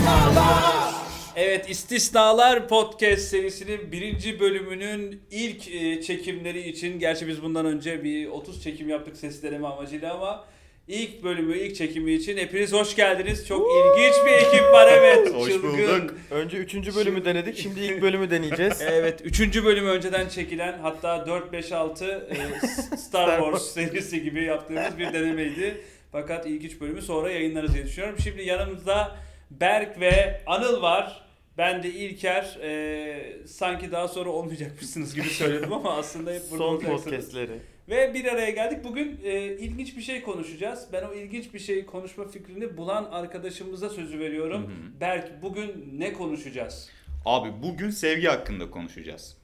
İstisnalar Evet İstisnalar Podcast serisinin birinci bölümünün ilk e, çekimleri için gerçi biz bundan önce bir 30 çekim yaptık ses deneme amacıyla ama ilk bölümü ilk çekimi için hepiniz hoş geldiniz. Çok ilginç bir ekip var evet. Hoş Çılgın. bulduk. Önce üçüncü bölümü denedik. Şimdi ilk bölümü deneyeceğiz. Evet, üçüncü bölümü önceden çekilen hatta 4, 5, 6 e, Star Star Wars serisi gibi yaptığımız bir denemeydi. Fakat ilk üç bölümü sonra yayınlarız diye düşünüyorum. Şimdi yanımızda Berk ve Anıl var. Ben de İlker. E, sanki daha sonra olmayacakmışsınız gibi söyledim ama aslında hep burada Son podcastleri. Ve bir araya geldik. Bugün e, ilginç bir şey konuşacağız. Ben o ilginç bir şey konuşma fikrini bulan arkadaşımıza sözü veriyorum. Hı hı. Berk bugün ne konuşacağız? Abi bugün sevgi hakkında konuşacağız.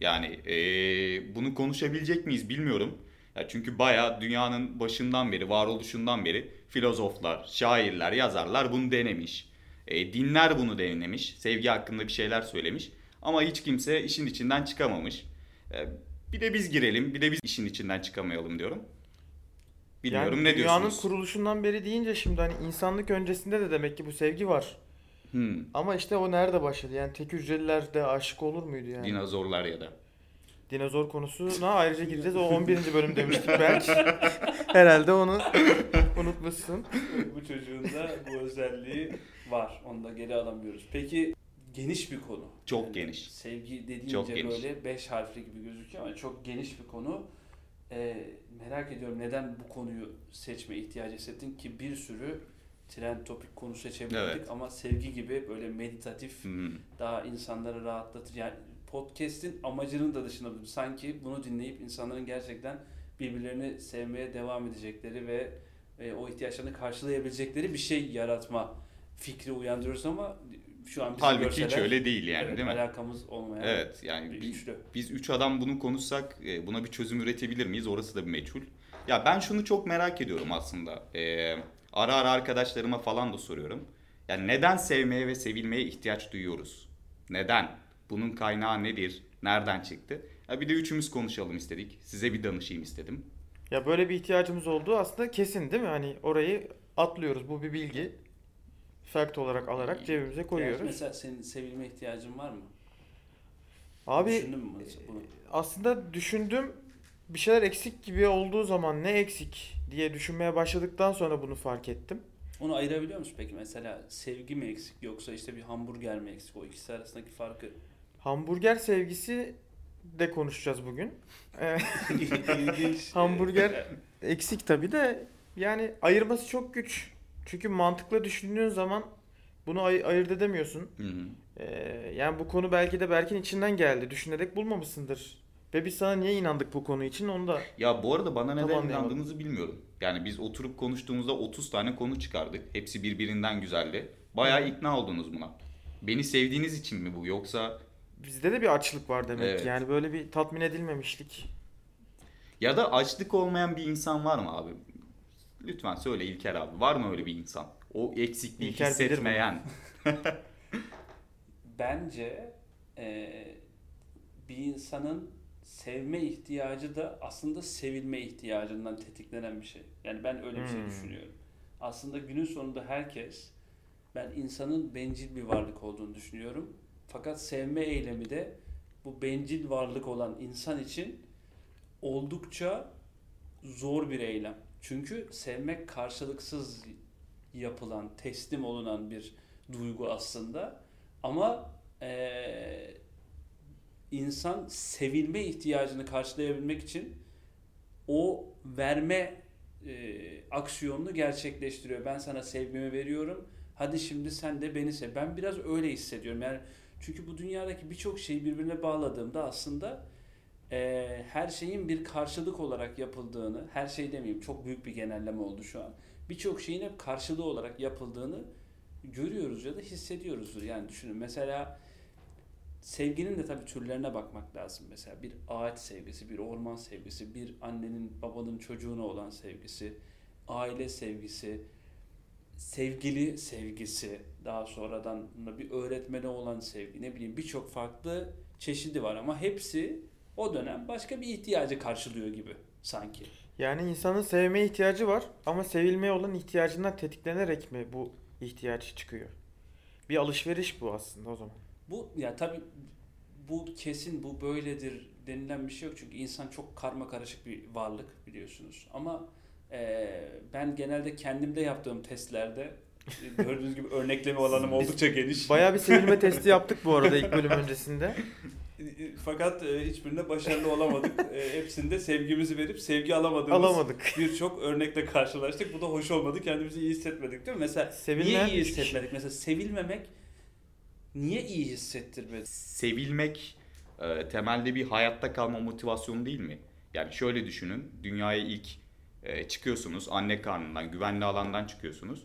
Yani eee, bunu konuşabilecek miyiz bilmiyorum. Ya çünkü bayağı dünyanın başından beri, varoluşundan beri filozoflar, şairler, yazarlar bunu denemiş. E, dinler bunu denemiş. Sevgi hakkında bir şeyler söylemiş. Ama hiç kimse işin içinden çıkamamış. E, bir de biz girelim, bir de biz işin içinden çıkamayalım diyorum. Bilmiyorum yani ne dünyanın diyorsunuz? kuruluşundan beri deyince şimdi hani insanlık öncesinde de demek ki bu sevgi var. Hmm, Ama işte o nerede başladı? Yani tek hücreliler de aşık olur muydu yani? dinozorlar ya da. Dinozor konusuna ayrıca gireceğiz. O 11. bölüm demiştik belki. Herhalde onu unutmuşsun. bu çocuğun da bu özelliği var. Onu da geri alamıyoruz. Peki geniş bir konu. Çok geniş. Sevgi dediğince Çok geniş. böyle beş harfli gibi gözüküyor ama çok geniş bir konu. Ee, merak ediyorum neden bu konuyu seçme ihtiyacı hissettin ki bir sürü trend topik konu seçebilirdik Evet. ama sevgi gibi böyle meditatif Hmm. daha insanları rahatlatır. Yani podcast'in amacının da dışında sanki bunu dinleyip insanların gerçekten birbirlerini sevmeye devam edecekleri ve e, o ihtiyaçlarını karşılayabilecekleri bir şey yaratma fikri uyandırıyoruz ama şu an bizi Halbuki hiç öyle değil yani evet, değil mi? Alakamız olmayan Evet yani bir üçlü. biz üç adam bunu konuşsak e, buna bir çözüm üretebilir miyiz? Orası da bir meçhul. Ya ben şunu çok merak ediyorum aslında. E, ara ara arkadaşlarıma falan da soruyorum. Yani neden sevmeye ve sevilmeye ihtiyaç duyuyoruz? Neden? Bunun kaynağı nedir? Nereden çıktı? Ya bir de üçümüz konuşalım istedik. Size bir danışayım istedim. Ya böyle bir ihtiyacımız olduğu aslında kesin değil mi? Hani orayı atlıyoruz. Bu bir bilgi. Fact olarak alarak cebimize Yani koyuyoruz. mesela senin sevilme ihtiyacın var mı? Abi Düşündün mü bunu? aslında düşündüm bir şeyler eksik gibi olduğu zaman ne eksik diye düşünmeye başladıktan sonra bunu fark ettim. Onu ayırabiliyor musun peki? Mesela sevgi mi eksik yoksa işte bir hamburger mi eksik? O ikisi arasındaki farkı Hamburger sevgisi de konuşacağız bugün. Hamburger- eksik tabi de yani ayırması çok güç. Çünkü mantıklı düşündüğün zaman bunu ay- ayırt edemiyorsun. Hı hı. Ee, yani bu konu belki de Berk'in içinden geldi. Düşünerek bulmamışsındır. Ve biz sana niye inandık bu konu için onu da Ya bu arada bana neden inandığınızı bilmiyorum. Yani biz oturup konuştuğumuzda 30 tane konu çıkardık. Hepsi birbirinden güzeldi. Bayağı ikna oldunuz buna. Beni sevdiğiniz için mi bu yoksa bizde de bir açlık var demek Evet. Yani böyle bir tatmin edilmemişlik. ya da açlık olmayan bir insan var mı abi? Lütfen söyle İlker abi. Var mı öyle bir insan? O eksikliği İlker hissetmeyen. Bence eee, bir insanın sevme ihtiyacı da aslında sevilme ihtiyacından tetiklenen bir şey. Yani ben öyle bir şey Hmm. düşünüyorum. Aslında günün sonunda herkes ben insanın bencil bir varlık olduğunu düşünüyorum. Fakat sevme eylemi de bu bencil varlık olan insan için oldukça zor bir eylem. Çünkü sevmek karşılıksız yapılan, teslim olunan bir duygu aslında. Ama eee, insan sevilme ihtiyacını karşılayabilmek için o verme eee, aksiyonunu gerçekleştiriyor. Ben sana sevgimi veriyorum. Hadi şimdi sen de beni sev. Ben biraz öyle hissediyorum. Yani çünkü bu dünyadaki birçok şeyi birbirine bağladığımda aslında eee, her şeyin bir karşılık olarak yapıldığını, her şey demeyeyim çok büyük bir genelleme oldu şu an. Birçok şeyin hep karşılığı olarak yapıldığını görüyoruz ya da hissediyoruzdur. Yani düşünün mesela sevginin de tabii türlerine bakmak lazım. Mesela bir ağaç sevgisi, bir orman sevgisi, bir annenin babanın çocuğuna olan sevgisi, aile sevgisi, sevgili sevgisi, daha sonradan bir öğretmene olan sevgi, ne bileyim birçok farklı çeşidi var ama hepsi o dönem başka bir ihtiyacı karşılıyor gibi sanki. Yani insanın sevmeye ihtiyacı var ama sevilmeye olan ihtiyacından tetiklenerek mi bu ihtiyaç çıkıyor? Bir alışveriş bu aslında o zaman. Bu ya tabii bu kesin bu böyledir denilen bir şey yok çünkü insan çok karma karışık bir varlık biliyorsunuz. Ama e, ben genelde kendimde yaptığım testlerde gördüğünüz gibi örnekleme alanım oldukça geniş. Bayağı bir sevilme testi yaptık bu arada ilk bölüm öncesinde. Fakat hiçbirinde başarılı olamadık. Hepsinde sevgimizi verip sevgi alamadığımız Alamadık. birçok örnekle karşılaştık. Bu da hoş olmadı. Kendimizi iyi hissetmedik değil mi? Mesela Sevilmeyen niye iyi hissetmedik? Mesela sevilmemek niye iyi hissettirmedi? Sevilmek temelde bir hayatta kalma motivasyonu değil mi? Yani şöyle düşünün. Dünyaya ilk e, çıkıyorsunuz. Anne karnından, güvenli alandan çıkıyorsunuz.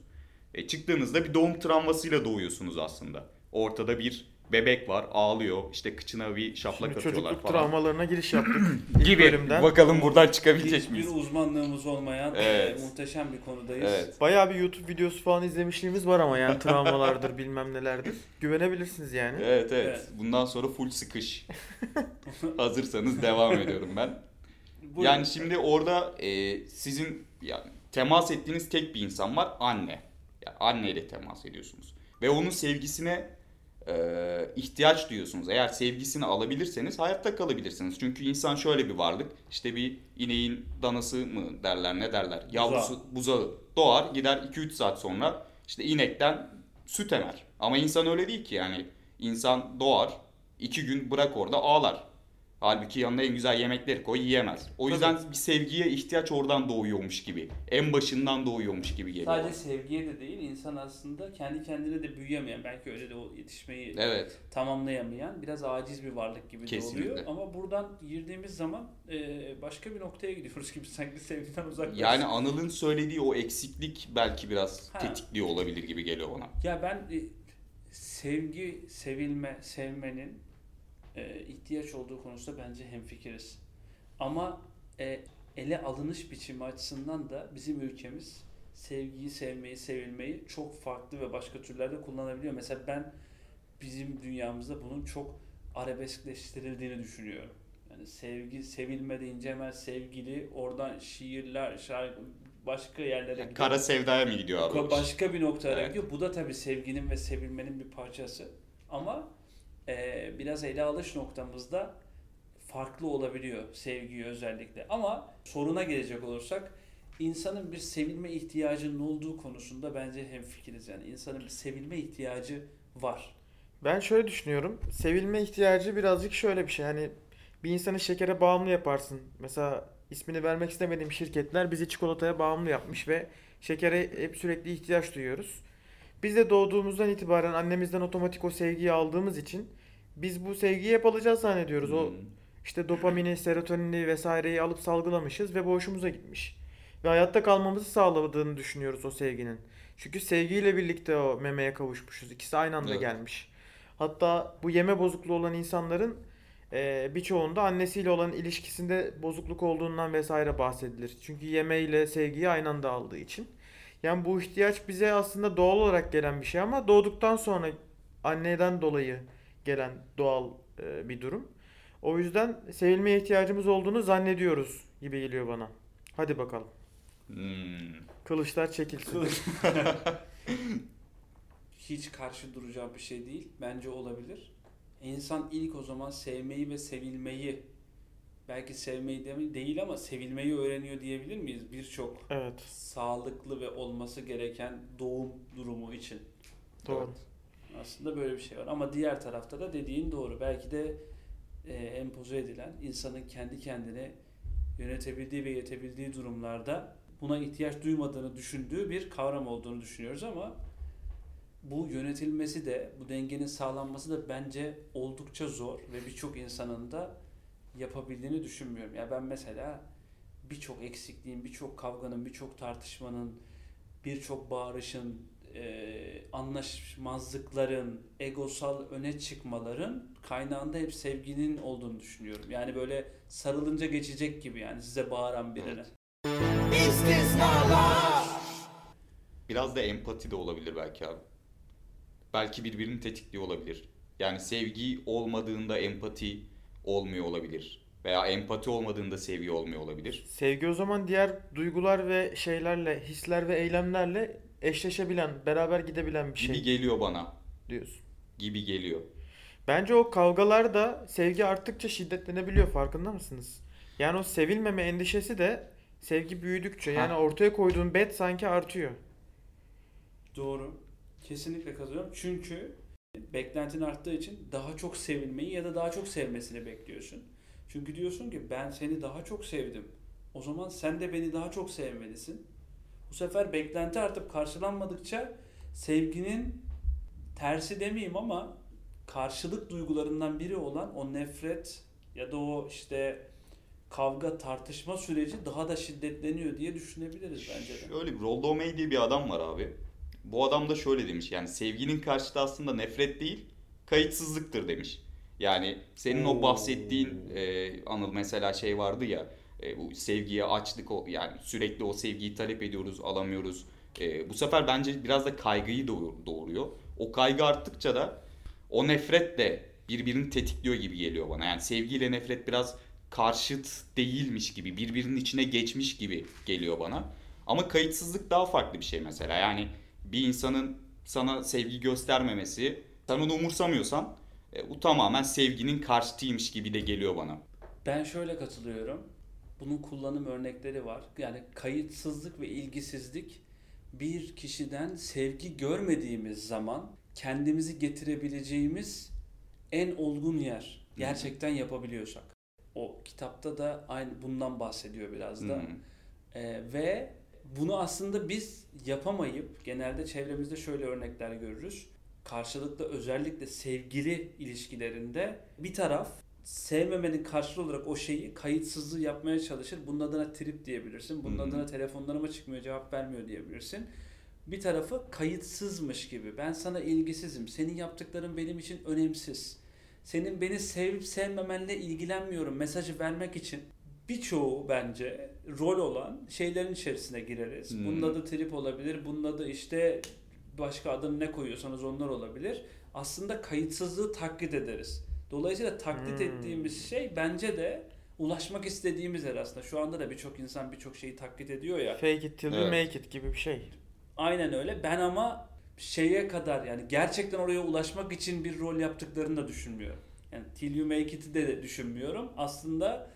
E, çıktığınızda bir doğum travmasıyla doğuyorsunuz aslında. Ortada bir bebek var, ağlıyor. İşte kıçına bir şaplak Şimdi atıyorlar çocukluk falan. travmalarına giriş yaptık gibi. bölümden. Bakalım buradan çıkabilecek bir miyiz? uzmanlığımız olmayan Evet. e, muhteşem bir konudayız. Evet. Bayağı bir YouTube videosu falan izlemişliğimiz var ama yani travmalardır bilmem nelerdir. Güvenebilirsiniz yani. Evet, evet Evet. Bundan sonra full sıkış. Hazırsanız devam ediyorum ben. Buyurun. Yani şimdi orada e, sizin yani temas ettiğiniz tek bir insan var anne. Yani anneyle temas ediyorsunuz. Ve onun sevgisine e, ihtiyaç duyuyorsunuz. Eğer sevgisini alabilirseniz hayatta kalabilirsiniz. Çünkü insan şöyle bir varlık. İşte bir ineğin danası mı derler ne derler. Yavrusu buzağı doğar gider 2-3 saat sonra işte inekten süt emer. Ama insan öyle değil ki yani. insan doğar 2 gün bırak orada ağlar. Halbuki yanına en güzel yemekleri koy yiyemez. O yüzden bir sevgiye ihtiyaç oradan doğuyormuş gibi. En başından doğuyormuş gibi geliyor. Sadece sevgiye de değil, insan aslında kendi kendine de büyüyemeyen, belki öyle de o yetişmeyi Evet. tamamlayamayan, biraz aciz bir varlık gibi Kesinlikle. oluyor. Ama buradan girdiğimiz zaman e, başka bir noktaya gidiyoruz gibi sanki sevgiden uzaklaştık. Yani Anıl'ın söylediği o eksiklik belki biraz Ha. tetikliyor olabilir gibi geliyor bana. Ya ben e, sevgi, sevilme, sevmenin e, ihtiyaç olduğu konusunda bence hemfikiriz. Ama e, ele alınış biçimi açısından da bizim ülkemiz sevgiyi, sevmeyi, sevilmeyi çok farklı ve başka türlerde kullanabiliyor. Mesela ben bizim dünyamızda bunun çok arabeskleştirildiğini düşünüyorum. Yani sevgi, sevilme deyince hemen sevgili, oradan şiirler, şarkı, başka yerlere gidiyor. Kara sevdaya mı gidiyor abi? Başka bir noktaya Evet. gidiyor. Bu da tabii sevginin ve sevilmenin bir parçası. Ama e, biraz ele alış noktamızda farklı olabiliyor sevgiyi özellikle. Ama soruna gelecek olursak insanın bir sevilme ihtiyacının olduğu konusunda bence hemfikiriz. Yani insanın bir sevilme ihtiyacı var. Ben şöyle düşünüyorum. Sevilme ihtiyacı birazcık şöyle bir şey. Hani bir insanı şekere bağımlı yaparsın. Mesela ismini vermek istemediğim şirketler bizi çikolataya bağımlı yapmış ve şekere hep sürekli ihtiyaç duyuyoruz. Biz de doğduğumuzdan itibaren annemizden otomatik o sevgiyi aldığımız için biz bu sevgiyi hep alacağız zannediyoruz. O Hmm. işte dopamini, serotonini vesaireyi alıp salgılamışız ve bu hoşumuza gitmiş. Ve hayatta kalmamızı sağladığını düşünüyoruz o sevginin. Çünkü sevgiyle birlikte o memeye kavuşmuşuz. İkisi aynı anda Evet. gelmiş. Hatta bu yeme bozukluğu olan insanların e, birçoğunda annesiyle olan ilişkisinde bozukluk olduğundan vesaire bahsedilir. Çünkü yemeyle sevgiyi aynı anda aldığı için. Yani bu ihtiyaç bize aslında doğal olarak gelen bir şey ama doğduktan sonra anneden dolayı gelen doğal e, bir durum. O yüzden sevilmeye ihtiyacımız olduğunu zannediyoruz gibi geliyor bana. Hadi bakalım. Hmm. Kılıçlar çekilsin. Hiç karşı duracağı bir şey değil. Bence olabilir. İnsan ilk o zaman sevmeyi ve sevilmeyi belki sevmeyi de değil ama sevilmeyi öğreniyor diyebilir miyiz? Birçok Evet, sağlıklı ve olması gereken doğum durumu için. doğru. Aslında böyle bir şey var. Ama diğer tarafta da dediğin doğru. Belki de e, empoze edilen insanın kendi kendine yönetebildiği ve yetebildiği durumlarda buna ihtiyaç duymadığını düşündüğü bir kavram olduğunu düşünüyoruz ama bu yönetilmesi de, bu dengenin sağlanması da bence oldukça zor ve birçok insanın da yapabildiğini düşünmüyorum. Ya ben mesela birçok eksikliğin, birçok kavganın, birçok tartışmanın, birçok bağırışın, e, anlaşmazlıkların, egosal öne çıkmaların kaynağında hep sevginin olduğunu düşünüyorum. Yani böyle sarılınca geçecek gibi yani size bağıran birine. Biraz da empati de olabilir belki abi. Belki birbirini tetikliyor olabilir. Yani sevgi olmadığında empati olmuyor olabilir. Veya empati olmadığında sevgi olmuyor olabilir. Sevgi o zaman diğer duygular ve şeylerle, hisler ve eylemlerle eşleşebilen, beraber gidebilen bir Gibi şey. geliyor bana. diyorsun. gibi geliyor. Bence o kavgalar da sevgi arttıkça şiddetlenebiliyor farkında mısınız? Yani o sevilmeme endişesi de sevgi büyüdükçe yani Ha. ortaya koyduğun bet sanki artıyor. Doğru. Kesinlikle katılıyorum. Çünkü beklentin arttığı için daha çok sevilmeyi ya da daha çok sevmesini bekliyorsun. Çünkü diyorsun ki ben seni daha çok sevdim. O zaman sen de beni daha çok sevmelisin. Bu sefer beklenti artıp karşılanmadıkça sevginin tersi demeyeyim ama karşılık duygularından biri olan o nefret ya da o işte kavga tartışma süreci daha da şiddetleniyor diye düşünebiliriz bence de. Şöyle bir Rollo May diye bir adam var abi. Bu adam da şöyle demiş yani sevginin karşıtı aslında nefret değil kayıtsızlıktır demiş. Yani senin o Oo. bahsettiğin e, Anıl mesela şey vardı ya e, bu sevgiye açlık o yani sürekli o sevgiyi talep ediyoruz alamıyoruz. E, bu sefer bence biraz da kaygıyı doğur- doğuruyor. O kaygı arttıkça da o nefret de birbirini tetikliyor gibi geliyor bana. Yani sevgiyle nefret biraz karşıt değilmiş gibi birbirinin içine geçmiş gibi geliyor bana. Ama kayıtsızlık daha farklı bir şey mesela. Yani bir insanın sana sevgi göstermemesi, sen onu umursamıyorsan e, bu tamamen sevginin karşıtıymış gibi de geliyor bana. Ben şöyle katılıyorum. Bunun kullanım örnekleri var. Yani kayıtsızlık ve ilgisizlik bir kişiden sevgi görmediğimiz zaman kendimizi getirebileceğimiz en olgun yer. Gerçekten yapabiliyorsak. O kitapta da aynı bundan bahsediyor biraz da. Hı. Ee, ve bunu aslında biz yapamayıp genelde çevremizde şöyle örnekler görürüz. Karşılıklı özellikle sevgili ilişkilerinde bir taraf sevmemenin karşılığı olarak o şeyi kayıtsızlığı yapmaya çalışır. Bunun adına trip diyebilirsin. Bunun hı. adına telefonlarıma çıkmıyor cevap vermiyor diyebilirsin. Bir tarafı kayıtsızmış gibi. Ben sana ilgisizim. Senin yaptıkların benim için önemsiz. Senin beni sevip sevmemenle ilgilenmiyorum mesajı vermek için birçoğu bence rol olan şeylerin içerisine gireriz. Hmm. Bunun adı trip olabilir. Bunun adı işte başka adını ne koyuyorsanız onlar olabilir. Aslında kayıtsızlığı taklit ederiz. Dolayısıyla taklit Hmm. ettiğimiz şey bence de ulaşmak istediğimiz yer aslında. Şu anda da birçok insan birçok şeyi taklit ediyor ya. Fake it till you Evet. make it gibi bir şey. Aynen öyle. Ben ama şeye kadar yani gerçekten oraya ulaşmak için bir rol yaptıklarını da düşünmüyorum. Yani Till You Make It'i de, de düşünmüyorum. Aslında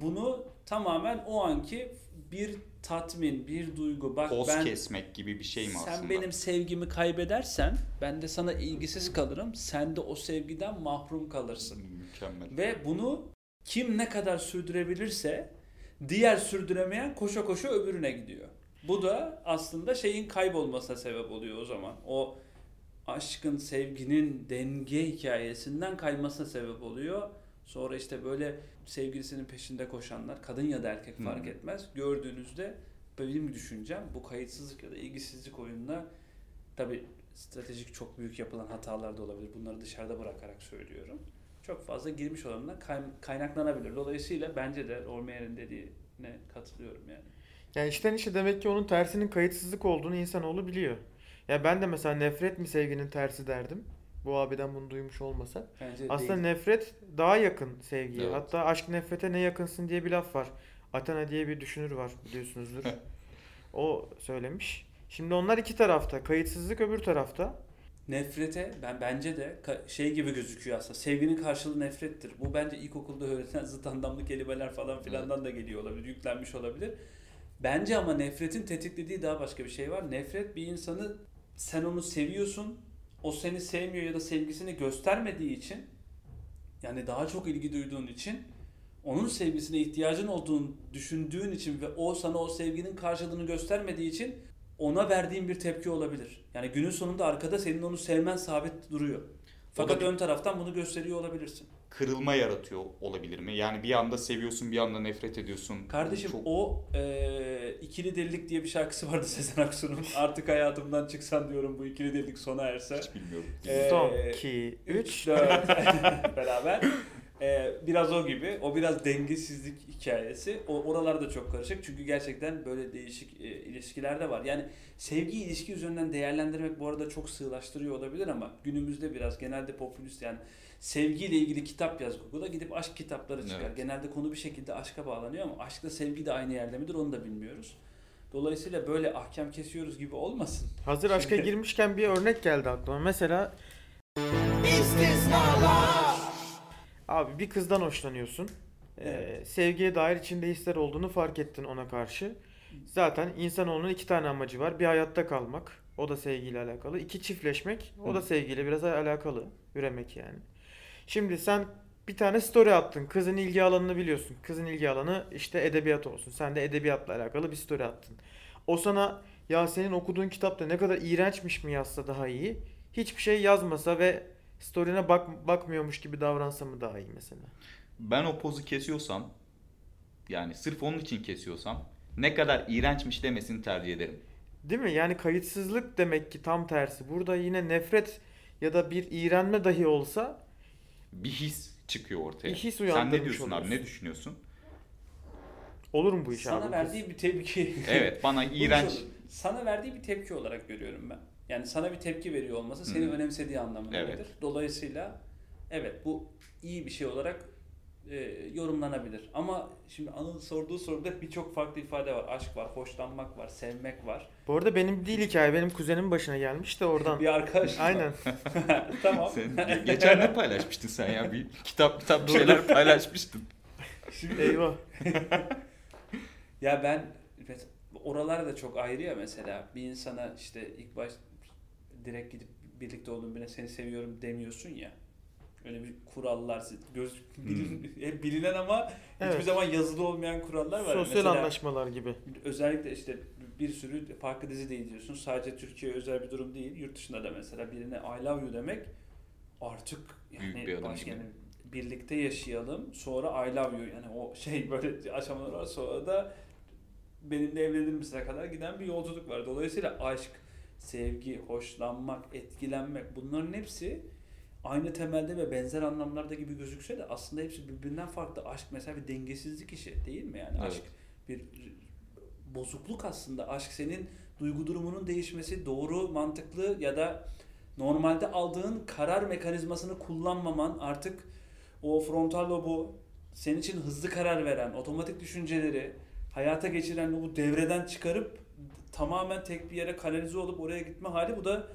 bunu tamamen o anki bir tatmin, bir duygu. Bak Poz ben kesmek gibi bir şey mi sen aslında? benim sevgimi kaybedersen ben de sana ilgisiz kalırım. Sen de o sevgiden mahrum kalırsın. Mükemmel. Ve bunu kim ne kadar sürdürebilirse diğer sürdüremeyen koşa koşa öbürüne gidiyor. Bu da aslında şeyin kaybolmasına sebep oluyor o zaman. O aşkın, sevginin denge hikayesinden kaymasına sebep oluyor. Sonra işte böyle sevgilisinin peşinde koşanlar, kadın ya da erkek fark Hı. etmez. Gördüğünüzde benim düşüncem bu kayıtsızlık ya da ilgisizlik oyununa tabi stratejik çok büyük yapılan hatalar da olabilir. Bunları dışarıda bırakarak söylüyorum. Çok fazla girmiş kay- kaynaklanabilir. Dolayısıyla bence de Ormeer'in dediğine katılıyorum yani. Yani içten içe demek ki onun tersinin kayıtsızlık olduğunu insanoğlu biliyor. Ya ben de mesela nefret mi sevginin tersi derdim. Bu abiden bunu duymuş olmasa. Bence Aslında değil. nefret daha yakın sevgiye. Evet. Hatta aşk nefrete ne yakınsın diye bir laf var. Athena diye bir düşünür var biliyorsunuzdur. o söylemiş. Şimdi onlar iki tarafta. Kayıtsızlık öbür tarafta. Nefrete ben bence de şey gibi gözüküyor aslında. Sevginin karşılığı nefrettir. Bu bence ilkokulda öğretilen zıt anlamlı kelimeler falan filandan da geliyor olabilir. Yüklenmiş olabilir. Bence ama nefretin tetiklediği daha başka bir şey var. Nefret bir insanı sen onu seviyorsun. O seni sevmiyor ya da sevgisini göstermediği için yani daha çok ilgi duyduğun için onun sevgisine ihtiyacın olduğunu düşündüğün için ve o sana o sevginin karşılığını göstermediği için ona verdiğin bir tepki olabilir. Yani günün sonunda arkada senin onu sevmen sabit duruyor. Fakat bir- ön taraftan bunu gösteriyor olabilirsin. Kırılma yaratıyor olabilir mi? Yani bir anda seviyorsun bir anda nefret ediyorsun. Kardeşim Çok- o e, ikili delilik diye bir şarkısı vardı Sezen Aksu'nun. Artık hayatımdan çıksan diyorum bu ikili delilik sona erse. hiç bilmiyorum. Ee, Son 2 3 3 4 beraber. Ee, biraz o gibi. O biraz dengesizlik hikayesi. O oralar da çok karışık. Çünkü gerçekten böyle değişik e, ilişkiler de var. Yani sevgi ilişki üzerinden değerlendirmek bu arada çok sığlaştırıyor olabilir ama günümüzde biraz genelde popülist yani sevgiyle ilgili kitap yaz Google'a gidip aşk kitapları çıkar. Evet. Genelde konu bir şekilde aşka bağlanıyor ama aşkla sevgi de aynı yerde midir onu da bilmiyoruz. Dolayısıyla böyle ahkam kesiyoruz gibi olmasın. Hazır aşka Şimdi- girmişken bir örnek geldi aklıma. Mesela istisnalar Abi bir kızdan hoşlanıyorsun. Ee, Evet. sevgiye dair içinde hisler olduğunu fark ettin ona karşı. Zaten insanoğlunun iki tane amacı var. Bir hayatta kalmak. O da sevgiyle alakalı. İki çiftleşmek. O da sevgiyle biraz alakalı. Üremek yani. Şimdi sen bir tane story attın. Kızın ilgi alanını biliyorsun. Kızın ilgi alanı işte edebiyat olsun. Sen de edebiyatla alakalı bir story attın. O sana ya senin okuduğun kitapta ne kadar iğrençmiş mi yazsa daha iyi. Hiçbir şey yazmasa ve story'ne bak bakmıyormuş gibi davransa mı daha iyi mesela? Ben o pozu kesiyorsam yani sırf onun için kesiyorsam ne kadar iğrençmiş demesini tercih ederim. Değil mi? Yani kayıtsızlık demek ki tam tersi. Burada yine nefret ya da bir iğrenme dahi olsa Bir his çıkıyor ortaya. Bir his Sen ne diyorsun abi? oluyorsun. Ne düşünüyorsun? olur mu bu iş Sana abi? verdiği bir tepki. Evet bana iğrenç. Sana verdiği bir tepki olarak görüyorum ben. Yani sana bir tepki veriyor olması seni Hı. önemsediği anlamındadır. Evet. Dolayısıyla evet bu iyi bir şey olarak e, yorumlanabilir. Ama şimdi Anıl sorduğu soruda birçok farklı ifade var. Aşk var, hoşlanmak var, sevmek var. Bu arada benim değil hikaye. Benim kuzenimin başına gelmiş de oradan. Bir arkadaş. Aynen. tamam. Sen ge- geçen ne paylaşmıştın sen ya? Bir kitap kitap bir şeyler paylaşmıştın. Şimdi Eyvah. Ya ben oralar da çok ayrı ya mesela bir insana işte ilk baş direkt gidip birlikte olduğun birine seni seviyorum demiyorsun ya. Öyle bir kurallar göz bilin, hep bilinen ama hiçbir Evet. zaman yazılı olmayan kurallar var. Sosyal Mesela anlaşmalar gibi. özellikle işte bir sürü farklı dizi de izliyorsun. Sadece Türkiye özel bir durum değil. Yurt dışında da mesela birine I love you demek artık Büyük yani bir adım başka gibi. yani birlikte yaşayalım. Sonra I love you yani o şey böyle aşamalar var. Sonra da benimle evlenir misine kadar giden bir yolculuk var. Dolayısıyla aşk, sevgi, hoşlanmak, etkilenmek bunların hepsi aynı temelde ve benzer anlamlarda gibi gözükse de aslında hepsi birbirinden farklı. Aşk mesela bir dengesizlik işi değil mi yani? Evet. Aşk bir bozukluk aslında. Aşk senin duygu durumunun değişmesi, doğru, mantıklı ya da normalde aldığın karar mekanizmasını kullanmaman artık o frontal lobu senin için hızlı karar veren, otomatik düşünceleri hayata geçiren lobu devreden çıkarıp tamamen tek bir yere kanalize olup oraya gitme hali bu da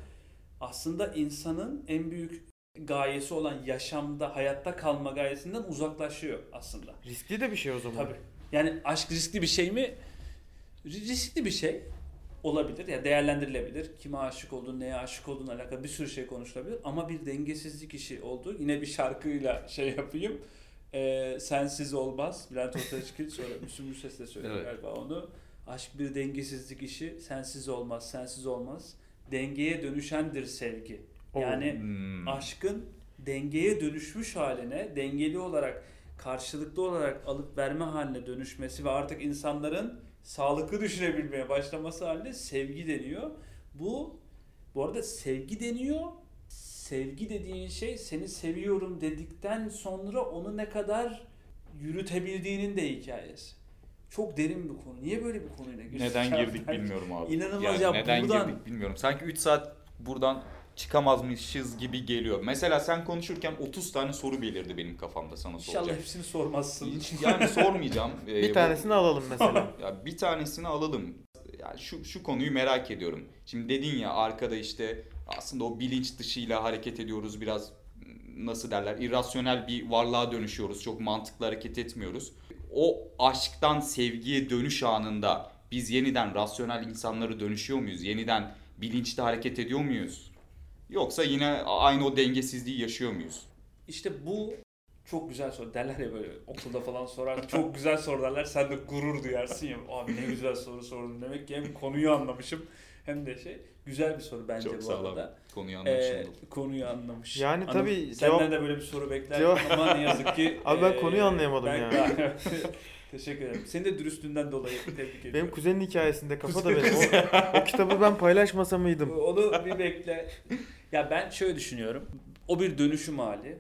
aslında insanın en büyük gayesi olan yaşamda, hayatta kalma gayesinden uzaklaşıyor aslında. Riskli de bir şey o zaman. Tabii. Yani aşk riskli bir şey mi? Riskli bir şey olabilir. Ya yani değerlendirilebilir. Kime aşık olduğun, neye aşık olduğun alakalı bir sürü şey konuşulabilir. Ama bir dengesizlik işi oldu. Yine bir şarkıyla şey yapayım. Ee, sensiz olmaz. Bülent Ortaçgil sonra Müslüm Gürses de söylüyor Evet. galiba onu. Aşk bir dengesizlik işi. Sensiz olmaz, sensiz olmaz. Dengeye dönüşendir sevgi. Yani Hmm. aşkın dengeye dönüşmüş haline, dengeli olarak, karşılıklı olarak alıp verme haline dönüşmesi ve artık insanların sağlıklı düşünebilmeye başlaması haline sevgi deniyor. Bu bu arada sevgi deniyor. Sevgi dediğin şey seni seviyorum dedikten sonra onu ne kadar yürütebildiğinin de hikayesi. Çok derin bir konu. Niye böyle bir konuyla girdik? Neden girdik Ben- bilmiyorum abi. İnanılmaz Yani ya, Neden buradan- girdik bilmiyorum. Sanki 3 saat buradan çıkamazmışız gibi geliyor. Mesela sen konuşurken 30 tane soru belirdi benim kafamda sana İnşallah soracak. hepsini sormazsın. Yani sormayacağım. Ee, Bir bu- tanesini alalım mesela. Ya bir tanesini alalım. Yani şu şu konuyu merak ediyorum. Şimdi dedin ya arkada işte aslında o bilinç dışıyla hareket ediyoruz biraz nasıl derler irrasyonel bir varlığa dönüşüyoruz. Çok mantıklı hareket etmiyoruz. O aşktan sevgiye dönüş anında biz yeniden rasyonel insanları dönüşüyor muyuz? Yeniden bilinçli hareket ediyor muyuz? Yoksa yine aynı o dengesizliği yaşıyor muyuz? İşte bu çok güzel soru. Derler ya böyle okulda falan sorar. Çok güzel soru derler. Sen de gurur duyarsın ya. Abi ne güzel soru sordun. Demek ki hem konuyu anlamışım hem de şey. Güzel bir soru bence Çok bu sağlam. arada. Konuyu Ee, anlamışımdır. konuyu anlamış. Yani Anıl, tabii Senden cevap- de böyle bir soru beklerdim Cevap- ama ne yazık ki. Abi ben ee, konuyu anlayamadım ben- ya. Teşekkür ederim. Senin de dürüstlüğünden dolayı tebrik ediyorum. Benim kuzenin hikayesinde kafa da benim. O, o kitabı ben paylaşmasa mıydım? Onu bir bekle. Ya ben şöyle düşünüyorum. O bir dönüşüm hali.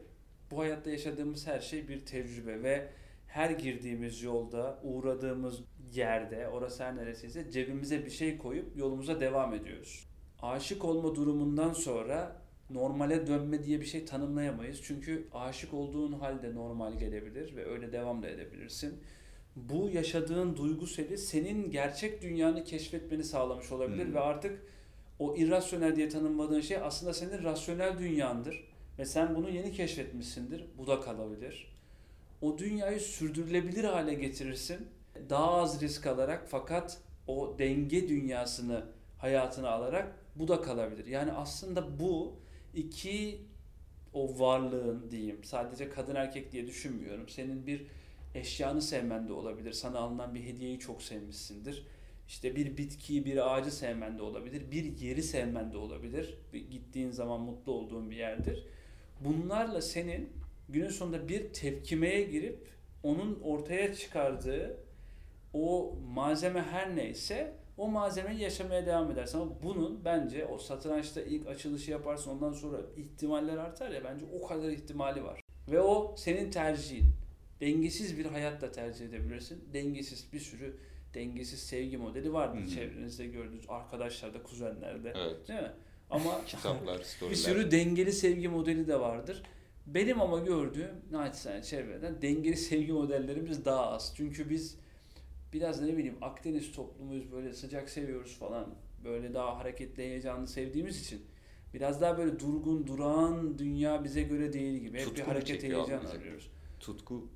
Bu hayatta yaşadığımız her şey bir tecrübe ve her girdiğimiz yolda, uğradığımız yerde, orası her neresiyse cebimize bir şey koyup yolumuza devam ediyoruz. Aşık olma durumundan sonra normale dönme diye bir şey tanımlayamayız. Çünkü aşık olduğun halde normal gelebilir ve öyle devam da edebilirsin. Bu yaşadığın duygu seli senin gerçek dünyanı keşfetmeni sağlamış olabilir Hmm. ve artık o irrasyonel diye tanımladığın şey aslında senin rasyonel dünyandır. Ve sen bunu yeni keşfetmişsindir. Bu da kalabilir. O dünyayı sürdürülebilir hale getirirsin. Daha az risk alarak fakat o denge dünyasını hayatına alarak bu da kalabilir. Yani aslında bu iki o varlığın diyeyim sadece kadın erkek diye düşünmüyorum. Senin bir eşyanı sevmen de olabilir. Sana alınan bir hediyeyi çok sevmişsindir. İşte bir bitkiyi, bir ağacı sevmen de olabilir. Bir yeri sevmen de olabilir. Gittiğin zaman mutlu olduğun bir yerdir. Bunlarla senin günün sonunda bir tepkimeye girip onun ortaya çıkardığı o malzeme her neyse o malzemeyi yaşamaya devam edersin. Ama bunun bence o satrançta ilk açılışı yaparsın ondan sonra ihtimaller artar ya bence o kadar ihtimali var. Ve o senin tercihin. Dengesiz bir hayat da tercih edebilirsin. Dengesiz bir sürü dengesiz sevgi modeli vardır hı. çevrenizde gördüğünüz arkadaşlarda, kuzenlerde. Evet. Değil mi? Ama Kitaplar, bir sürü dengeli sevgi modeli de vardır. Benim ama gördüğüm naçizane çevreden dengeli sevgi modellerimiz daha az. Çünkü biz biraz ne bileyim Akdeniz toplumuyuz böyle sıcak seviyoruz falan. Böyle daha hareketli heyecanlı sevdiğimiz için. Biraz daha böyle durgun, durağan dünya bize göre değil gibi. Hep bir Tutku mu hareket heyecan arıyoruz. Tutku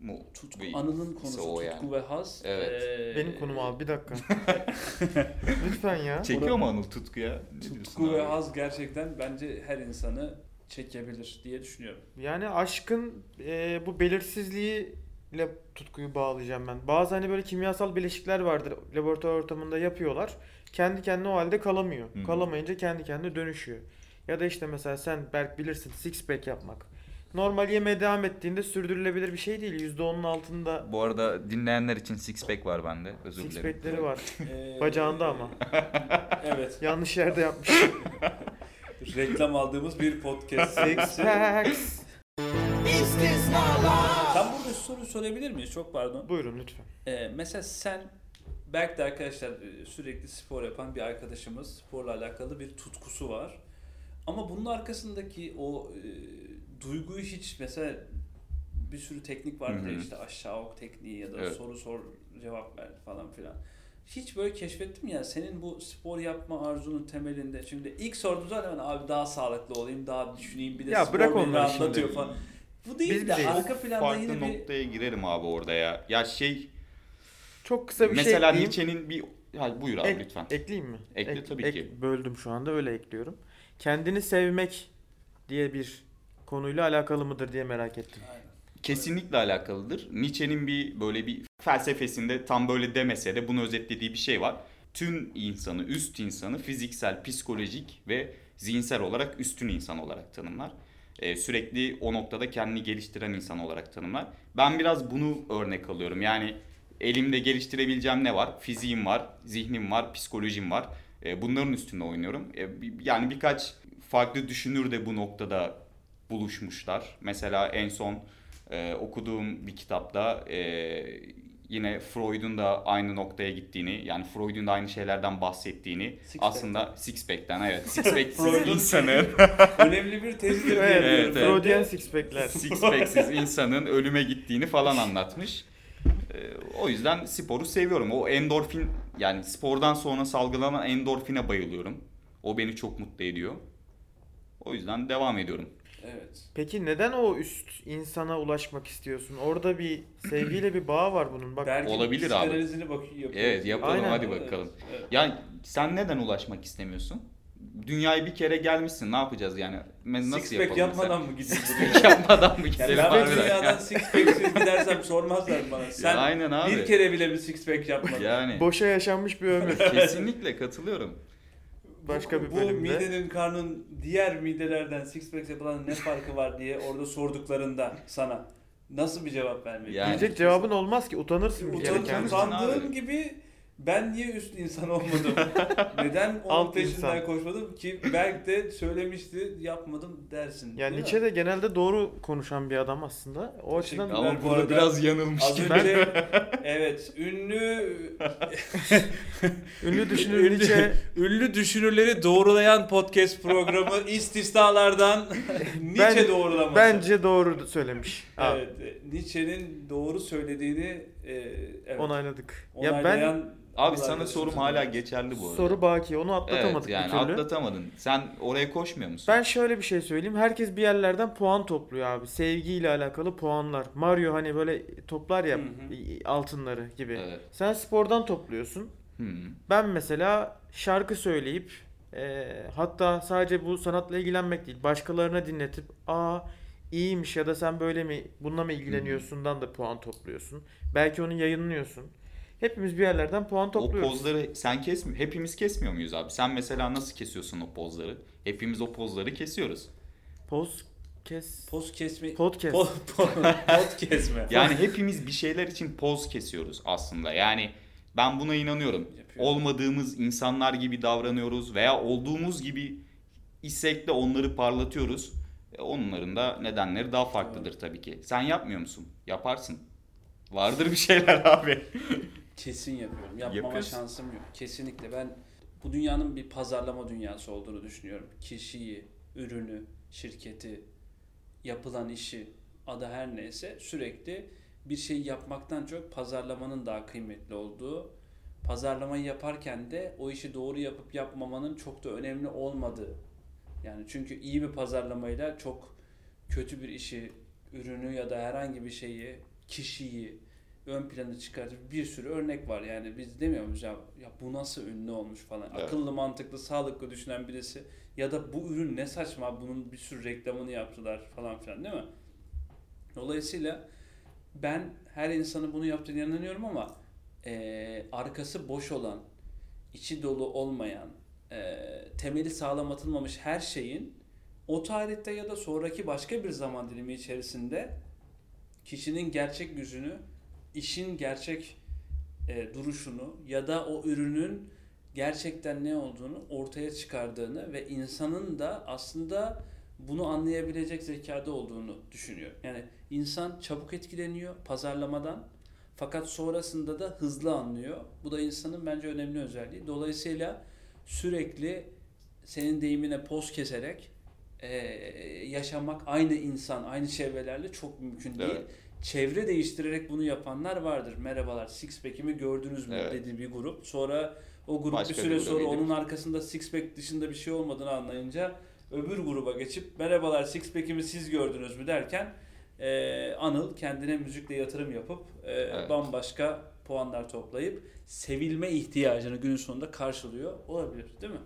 mu? Tutku, Bir- Anıl'ın konusu tutku yani. ve haz. Evet. Ee, Benim konum abi bir dakika. Lütfen ya. Çekiyor mu Anıl tutkuya? Ne diyorsun Tutku ve abi? haz gerçekten bence her insanı çekebilir diye düşünüyorum. Yani aşkın e, bu belirsizliğiyle tutkuyu bağlayacağım ben. Bazı hani böyle kimyasal bileşikler vardır laboratuvar ortamında yapıyorlar. Kendi kendine o halde kalamıyor. Hı hı. Kalamayınca kendi kendine dönüşüyor. Ya da işte mesela sen Berk bilirsin six pack yapmak. Normal yemeye devam ettiğinde sürdürülebilir bir şey değil. %10'un altında Bu arada dinleyenler için six pack var bende. Özür six dilerim. pack'leri var. Ee, Bacağında ama. Evet. Yanlış yerde yapmış. Reklam aldığımız bir podcast. six packs. Tam burada şu soruyu sorabilir miyiz? Çok pardon. Buyurun lütfen. Ee, mesela sen belki de arkadaşlar e, sürekli spor yapan bir arkadaşımız sporla alakalı bir tutkusu var. Ama bunun arkasındaki o e, duyguyu hiç mesela bir sürü teknik vardır Hı ya işte aşağı ok tekniği ya da Evet. soru sor cevap ver falan filan. Hiç böyle keşfettim ya senin bu spor yapma arzunun temelinde. Şimdi ilk sorduğum zaman abi daha sağlıklı olayım, daha düşüneyim bir de Ya spor bırak beni onları rahatlatıyor şimdi. falan. Bu değil Biz de bizeyiz. arka planda Farklı yine bir noktaya girerim abi orada ya. Ya şey Çok kısa bir mesela şey ekleyeyim. Nietzsche'nin bir ha, buyur abi Ek- lütfen. Ekleyeyim mi? Ekle tabii ki. Böldüm şu anda öyle ekliyorum. Kendini sevmek diye bir konuyla alakalı mıdır diye merak ettim. Kesinlikle alakalıdır. Nietzsche'nin bir böyle bir felsefesinde tam böyle demese de bunu özetlediği bir şey var. Tüm insanı, üst insanı fiziksel, psikolojik ve zihinsel olarak üstün insan olarak tanımlar. Ee, sürekli o noktada kendini geliştiren insan olarak tanımlar. Ben biraz bunu örnek alıyorum. Yani elimde geliştirebileceğim ne var? Fiziğim var, zihnim var, psikolojim var. Ee, bunların üstünde oynuyorum. Ee, yani birkaç farklı düşünür de bu noktada buluşmuşlar. Mesela en son e, okuduğum bir kitapta e, yine Freud'un da aynı noktaya gittiğini yani Freud'un da aynı şeylerden bahsettiğini Six aslında six pack'ten evet six pack'siz Freud'un insanın Önemli bir tezdir Evet, evet. de. Freudian six pack'ler. six pack'siz insanın ölüme gittiğini falan anlatmış. E, o yüzden sporu seviyorum. O endorfin yani spordan sonra salgılanan endorfine bayılıyorum. O beni çok mutlu ediyor. O yüzden devam ediyorum. Evet. Peki neden o üst insana ulaşmak istiyorsun? Orada bir sevgiyle bir bağ var bunun. Bak Berk'in Olabilir abi. psikanalizini bak yapıyoruz. Evet yapalım Aynen. hadi Evet, bakalım. evet. Yani sen neden ulaşmak istemiyorsun? Dünyaya bir kere gelmişsin. Ne yapacağız yani? Nasıl Six pack yapmadan mı gidiyorsun? Six pack yapmadan mı Yani gidelim? ben dünyadan six pack'siz gidersem sormazlar bana. Sen Ya aynen abi. bir kere bile bir six pack yapmadın. Yani boşa yaşanmış bir ömür. kesinlikle katılıyorum. Başka bu, bir Bu bölümde. midenin karnın diğer midelerden six pack yapılan ne farkı var diye orada sorduklarında sana nasıl bir cevap vermek? Yani- Diyecek cevabın olmaz ki utanırsın Utan, utandığın abi. gibi ben niye üst insan olmadım? Neden onun Alt peşinden insan. koşmadım ki belki de söylemişti yapmadım dersin. Yani değil mi? Nietzsche de genelde doğru konuşan bir adam aslında. O açıdan. Ama bu burada arada- biraz yanılmış Az gibi. önce evet ünlü ünlü düşünür Nietzsche ünlü düşünürleri doğrulayan podcast programı istisnalardan Nietzsche Ben- doğrulaması. bence doğru söylemiş. Evet, Nietzsche'nin doğru söylediğini e, evet, Onayladık. Ya ben onaylayan Abi Kız sana sorum sana- hala geçerli bu arada. Soru baki. Onu atlatamadık Evet yani bir türlü. atlatamadın. Sen oraya koşmuyor musun? Ben şöyle bir şey söyleyeyim. Herkes bir yerlerden puan topluyor abi. Sevgiyle alakalı puanlar. Mario hani böyle toplar ya Hı hı. altınları gibi. Evet. Sen spordan topluyorsun. Hı. Ben mesela şarkı söyleyip e, hatta sadece bu sanatla ilgilenmek değil. Başkalarına dinletip aa iyiymiş ya da sen böyle mi bununla mı ilgileniyorsundan da puan topluyorsun. Belki onu yayınlıyorsun. Hepimiz bir yerlerden puan O topluyoruz. pozları sen kesmiyor. Hepimiz kesmiyor muyuz abi? Sen mesela nasıl kesiyorsun o pozları? Hepimiz o pozları kesiyoruz. Poz kes Poz kesme. podcast. Pod, pod, pod kesme. Yani hepimiz bir şeyler için poz kesiyoruz aslında. Yani ben buna inanıyorum. Yapıyor. Olmadığımız insanlar gibi davranıyoruz veya olduğumuz gibi isek de onları parlatıyoruz. E, Onların da nedenleri daha farklıdır tabii ki. Sen yapmıyor musun? Yaparsın. Vardır bir şeyler abi. Kesin yapıyorum. Yapmama Yapıyorsun. şansım yok. Kesinlikle ben bu dünyanın bir pazarlama dünyası olduğunu düşünüyorum. Kişiyi, ürünü, şirketi, yapılan işi, adı her neyse sürekli bir şey yapmaktan çok pazarlamanın daha kıymetli olduğu, pazarlamayı yaparken de o işi doğru yapıp yapmamanın çok da önemli olmadığı. Yani çünkü iyi bir pazarlamayla çok kötü bir işi, ürünü ya da herhangi bir şeyi, kişiyi, ön plana çıkartıp bir sürü örnek var. Yani biz demiyor muyuz ya, ya bu nasıl ünlü olmuş falan. Evet. Akıllı, mantıklı, sağlıklı düşünen birisi ya da bu ürün ne saçma bunun bir sürü reklamını yaptılar falan filan değil mi? Dolayısıyla ben her insanın bunu yaptığına inanıyorum ama eee, arkası boş olan, içi dolu olmayan, eee, temeli sağlam atılmamış her şeyin o tarihte ya da sonraki başka bir zaman dilimi içerisinde kişinin gerçek yüzünü, işin gerçek e, duruşunu ya da o ürünün gerçekten ne olduğunu ortaya çıkardığını ve insanın da aslında bunu anlayabilecek zekada olduğunu düşünüyor. Yani insan çabuk etkileniyor pazarlamadan fakat sonrasında da hızlı anlıyor. Bu da insanın bence önemli özelliği. Dolayısıyla sürekli senin deyimine poz keserek e, yaşamak aynı insan, aynı çevrelerle çok mümkün değil. Evet. Çevre değiştirerek bunu yapanlar vardır. Merhabalar Sixpack'imi gördünüz mü Evet. dediği bir grup. Sonra o grup Başka bir bir süre gruba sonra gidip- onun arkasında Sixpack dışında bir şey olmadığını anlayınca öbür gruba geçip merhabalar Sixpack'imi siz gördünüz mü derken e, Anıl kendine müzikle yatırım yapıp e, Evet. bambaşka puanlar toplayıp sevilme ihtiyacını günün sonunda karşılıyor olabilir değil mi?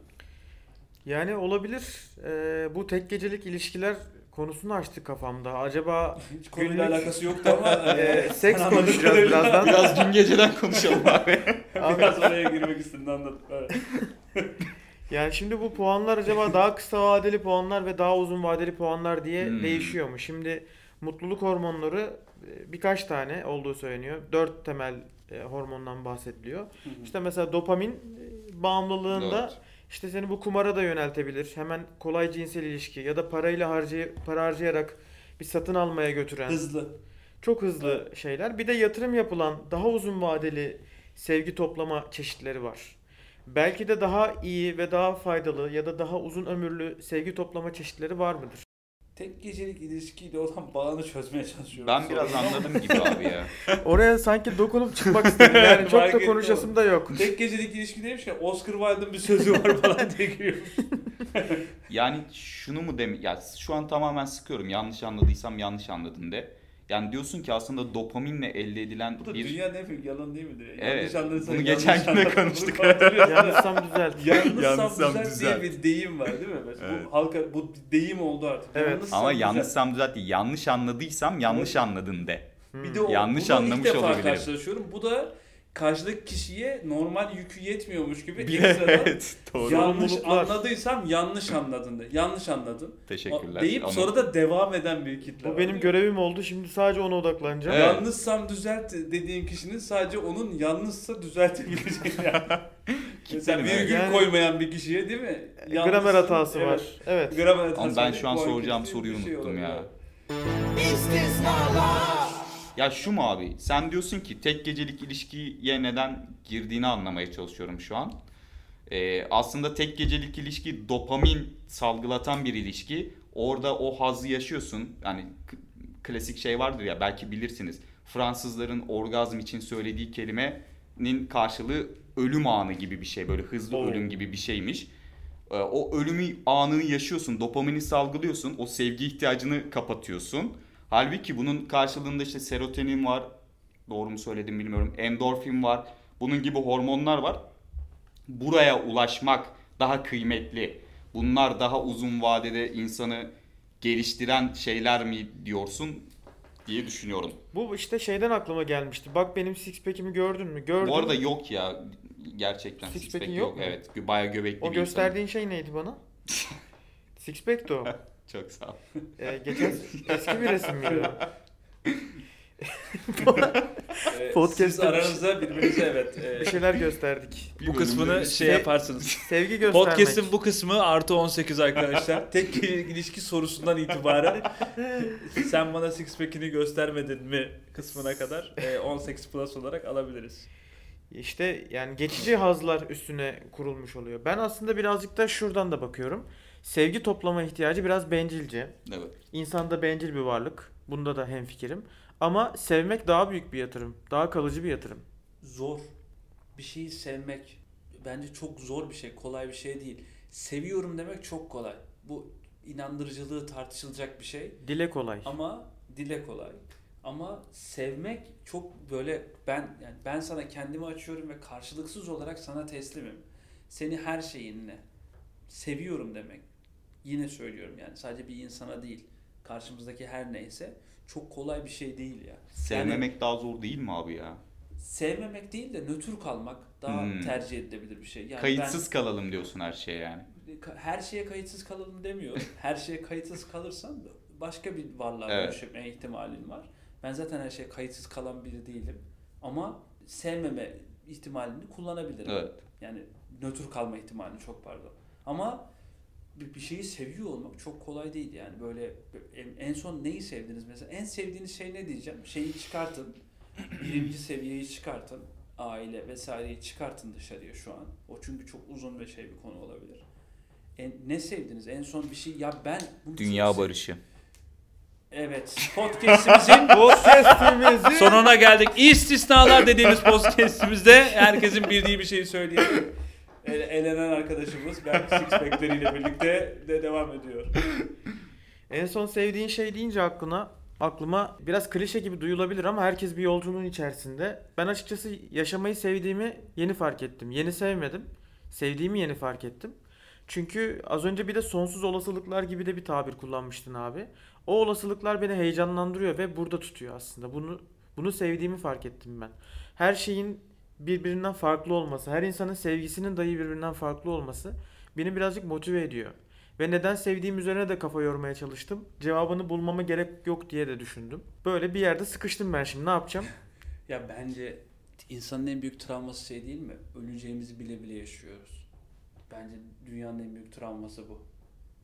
Yani olabilir. Ee, bu tek gecelik ilişkiler konusunu açtı kafamda. Acaba Hiç konuyla Günlük- alakası yoktu ama hani e, seks konuşacağız birazdan. Biraz gün geceden konuşalım abi. Biraz oraya girmek istedim anladım. Evet. Yani şimdi bu puanlar acaba daha kısa vadeli puanlar ve daha uzun vadeli puanlar diye Hmm. değişiyor mu? Şimdi mutluluk hormonları e, birkaç tane olduğu söyleniyor. Dört temel e, hormondan bahsediliyor. İşte mesela dopamin e, bağımlılığında Dört. İşte seni bu kumara da yöneltebilir. Hemen kolay cinsel ilişki ya da parayla harcay para harcayarak bir satın almaya götüren Hızlı. çok hızlı şeyler. Bir de yatırım yapılan daha uzun vadeli sevgi toplama çeşitleri var. Belki de daha iyi ve daha faydalı ya da daha uzun ömürlü sevgi toplama çeşitleri var mıdır? Tek gecelik ilişkiyle olan bağını çözmeye çalışıyorum. Ben biraz anladım gibi abi ya. Oraya sanki dokunup çıkmak istedim. Yani çok da konuşasım da yok. Tek gecelik ilişki demişken Oscar Wilde'ın bir sözü var falan diye giriyor. Yani şunu mu demi ya şu an tamamen sıkıyorum. Yanlış anladıysam yanlış anladın de. Yani diyorsun ki aslında dopaminle elde edilen Bu da bir dünyanın en büyük yalan değil midir? Evet, anlarsan bunu yanlış geçen gün de konuştuk. Yanlışsam düzelt. Yanlışsam düzelt düzelt. diye bir deyim var değil mi? Mesela Evet. Bu halka bu bir deyim oldu artık. Evet. Yanlışsam ama yanlışsam düzelt değil. Yanlış anladıysam yanlış anladın de. Bir de o, Yanlış anlamış ilk defa olabilirim. karşılaşıyorum. Bu da karşıdaki kişiye normal yükü yetmiyormuş gibi Bir ekstradan evet doğru. yanlış anladıysam yanlış anladın de. Yanlış anladın. Teşekkürler. O- Deyip Onu- sonra da devam eden bir kitle Bu var, benim görevim oldu. Şimdi sadece ona odaklanacağım. Evet. Yanlışsam düzelt dediğin kişinin sadece onun yanlışsa düzeltebileceği yani. Mesela virgül evet. koymayan bir kişiye değil mi? Gramer Yanlışsın, hatası evet. var. Evet. Gramer hatası. Ama ben şu an soracağım soruyu şey unuttum olabilir, ya. evet. Ya şu mu abi? Sen diyorsun ki tek gecelik ilişkiye neden girdiğini anlamaya çalışıyorum şu an. Ee, aslında tek gecelik ilişki dopamin salgılatan bir ilişki. Orada o hazzı yaşıyorsun. Yani klasik şey vardır ya belki bilirsiniz. Fransızların orgazm için söylediği kelimenin karşılığı ölüm anı gibi bir şey. Böyle hızlı Oo. ölüm gibi bir şeymiş. Ee, O ölümü anını yaşıyorsun. Dopamini salgılıyorsun. O sevgi ihtiyacını kapatıyorsun. Halbuki bunun karşılığında işte serotonin var. Doğru mu söyledim bilmiyorum. Endorfin var. Bunun gibi hormonlar var. Buraya ulaşmak daha kıymetli. Bunlar daha uzun vadede insanı geliştiren şeyler mi diyorsun diye düşünüyorum. Bu işte şeyden aklıma gelmişti. Bak benim six pack'imi gördün mü? Gördüm. Bu arada yok ya gerçekten Six six pack'in pack yok yok. mu? Evet bayağı göbekli o bir gösterdiğin şey neydi bana? six pack'ti o. Çok sağ ol. Ee, geçen eski bir resim miydi? Ee, Podcast'te siz aranızda birbirinize evet. e, Bir şeyler gösterdik. bu kısmını şey Se- yaparsınız. Sevgi göstermek. Podcast'in bu kısmı artı 18 arkadaşlar. Tek ilişki sorusundan itibaren sen bana six pack'ini göstermedin mi kısmına kadar e, 18 plus olarak alabiliriz. İşte yani geçici hazlar üstüne kurulmuş oluyor. Ben aslında birazcık da şuradan da bakıyorum. Sevgi toplama ihtiyacı biraz bencilce. Evet. İnsan da bencil bir varlık. Bunda da hemfikirim. Ama sevmek daha büyük bir yatırım. Daha kalıcı bir yatırım. Zor. Bir şeyi sevmek bence çok zor bir şey, kolay bir şey değil. Seviyorum demek çok kolay. Bu inandırıcılığı tartışılacak bir şey. Dile kolay. Ama dile kolay. Ama sevmek çok böyle ben yani ben sana kendimi açıyorum ve karşılıksız olarak sana teslimim. Seni her şeyinle seviyorum demek. Yine söylüyorum yani sadece bir insana değil. Karşımızdaki her neyse çok kolay bir şey değil ya. Sevmemek daha zor değil mi abi ya? Sevmemek değil de nötr kalmak daha Hmm. tercih edilebilir bir şey. Yani Kayıtsız kalalım diyorsun her şeye yani. ben her şeye kayıtsız kalalım demiyorum. her şeye kayıtsız kalırsan başka bir varlığa Evet. dönüşme ihtimalin var. Ben zaten her şeye kayıtsız kalan biri değilim. Ama sevmeme ihtimalini kullanabilirim. Evet. Yani nötr kalma ihtimalini çok pardon. Ama bir, bir şeyi seviyor olmak çok kolay değil yani. Böyle en, son neyi sevdiniz mesela? En sevdiğiniz şey ne diyeceğim? Şeyi çıkartın birinci seviyeyi çıkartın aile vesaireyi çıkartın dışarıya şu an. O çünkü çok uzun ve şey bir konu olabilir. En, ne sevdiniz? En son bir şey ya ben Dünya barışı. evet podcastimizin Podcast'imizi sonuna geldik. İstisnalar dediğimiz podcastimizde herkesin bildiği bir şeyi söyleyelim El- elenen arkadaşımız Berk Sixpack'leriyle birlikte de devam ediyor. En son sevdiğin şey deyince aklına aklıma biraz klişe gibi duyulabilir ama herkes bir yolculuğun içerisinde. Ben açıkçası yaşamayı sevdiğimi yeni fark ettim. Yeni sevmedim. Sevdiğimi yeni fark ettim. Çünkü az önce bir de sonsuz olasılıklar gibi de bir tabir kullanmıştın abi. O olasılıklar beni heyecanlandırıyor ve burada tutuyor aslında. Bunu bunu sevdiğimi fark ettim ben. Her şeyin birbirinden farklı olması, her insanın sevgisinin dahi birbirinden farklı olması beni birazcık motive ediyor. Ve neden sevdiğim üzerine de kafa yormaya çalıştım. Cevabını bulmama gerek yok diye de düşündüm. Böyle bir yerde sıkıştım ben şimdi ne yapacağım? Ya bence insanın en büyük travması şey değil mi? Öleceğimizi bile bile yaşıyoruz. Bence dünyanın en büyük travması bu.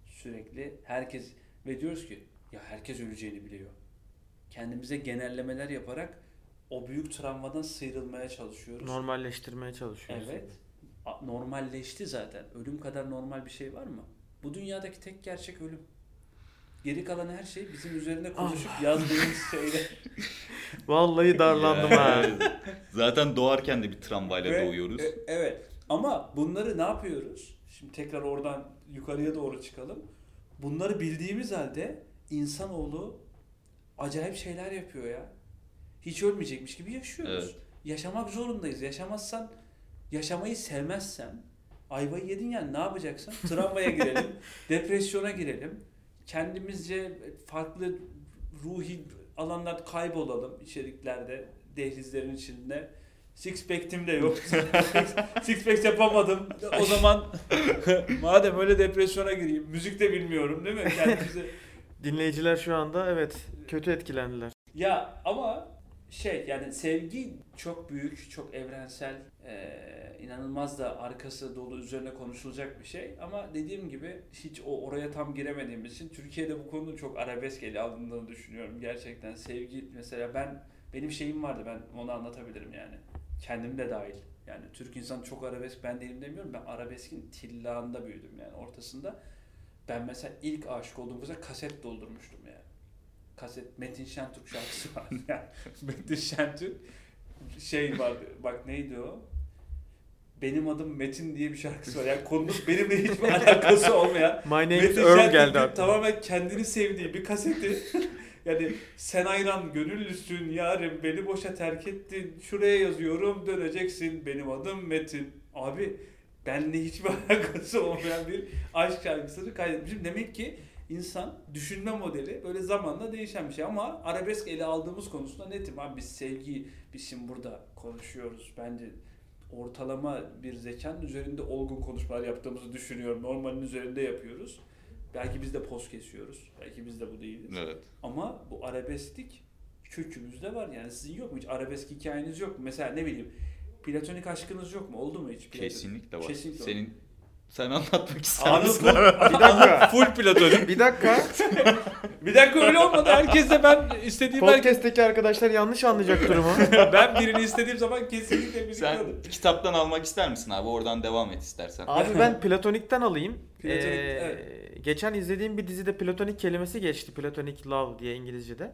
Sürekli herkes ve diyoruz ki ya herkes öleceğini biliyor. Kendimize genellemeler yaparak o büyük travmadan sıyrılmaya çalışıyoruz. Normalleştirmeye çalışıyoruz. Evet. Normalleşti zaten. Ölüm kadar normal bir şey var mı? Bu dünyadaki tek gerçek ölüm. Geri kalan her şey bizim üzerine konuşup yazdığımız şeyler. Vallahi darlandım ha. Zaten doğarken de bir tramvayla Ve- doğuyoruz. e- evet. Ama bunları ne yapıyoruz? Şimdi tekrar oradan yukarıya doğru çıkalım. Bunları bildiğimiz halde insanoğlu acayip şeyler yapıyor ya. Hiç ölmeyecekmiş gibi yaşıyoruz. Evet. Yaşamak zorundayız. Yaşamazsan, yaşamayı sevmezsen, ayvayı yedin yani ne yapacaksın? Travmaya girelim, depresyona girelim. Kendimizce farklı ruhi alanlar kaybolalım içeriklerde, dehlizlerin içinde. Six pack'tim de yok. Six pack yapamadım. O zaman madem öyle depresyona gireyim. Müzik de bilmiyorum değil mi? Kendimize Dinleyiciler şu anda evet kötü etkilendiler. Ya ama şey yani sevgi çok büyük, çok evrensel, eee, inanılmaz da arkası dolu üzerine konuşulacak bir şey. Ama dediğim gibi hiç o oraya tam giremediğimiz için Türkiye'de bu konunun çok arabesk ele alındığını düşünüyorum. Gerçekten sevgi mesela ben benim şeyim vardı ben onu anlatabilirim yani. Kendim de dahil. Yani Türk insan çok arabesk ben değilim demiyorum. Ben arabeskin tillağında büyüdüm yani ortasında. Ben mesela ilk aşık olduğum kıza kaset doldurmuştum yani kaset Metin Şentürk şarkısı var. Yani Metin Şentürk şey vardı. Bak neydi o? Benim adım Metin diye bir şarkısı var. Yani konunun benimle hiçbir alakası olmayan. My name is Metin Earl Şentürk'ün geldi aklıma. Tamamen kendini sevdiği bir kaseti. yani sen ayran gönüllüsün yarim beni boşa terk ettin. Şuraya yazıyorum döneceksin benim adım Metin. Abi benle hiçbir alakası olmayan bir aşk şarkısını kaydetmişim. Demek ki insan düşünme modeli böyle zamanla değişen bir şey ama arabesk ele aldığımız konusunda netim abi biz sevgi biz şimdi burada konuşuyoruz bence ortalama bir zekanın üzerinde olgun konuşmalar yaptığımızı düşünüyorum. Normalin üzerinde yapıyoruz. Belki biz de poz kesiyoruz. Belki biz de bu değiliz. Evet. Ama bu arabesklik kökümüzde var. Yani sizin yok mu hiç arabesk hikayeniz yok mu? Mesela ne bileyim platonik aşkınız yok mu? Oldu mu hiç? Platonik? Kesinlikle var. Kesinlikle Senin sen anlatmak ister Anıl misin? full, Bir dakika. full platonik. Bir dakika. Bir dakika öyle olmadı. Herkes de ben istediğim herkes, Podcast'teki arkadaşlar yanlış anlayacak durumu. ben birini istediğim zaman kesinlikle birlikte Sen alırım. kitaptan almak ister misin abi? Oradan devam et istersen. Abi ben platonikten alayım. Platonik, Ee, evet. Geçen izlediğim bir dizide platonik kelimesi geçti. Platonic love diye İngilizce'de.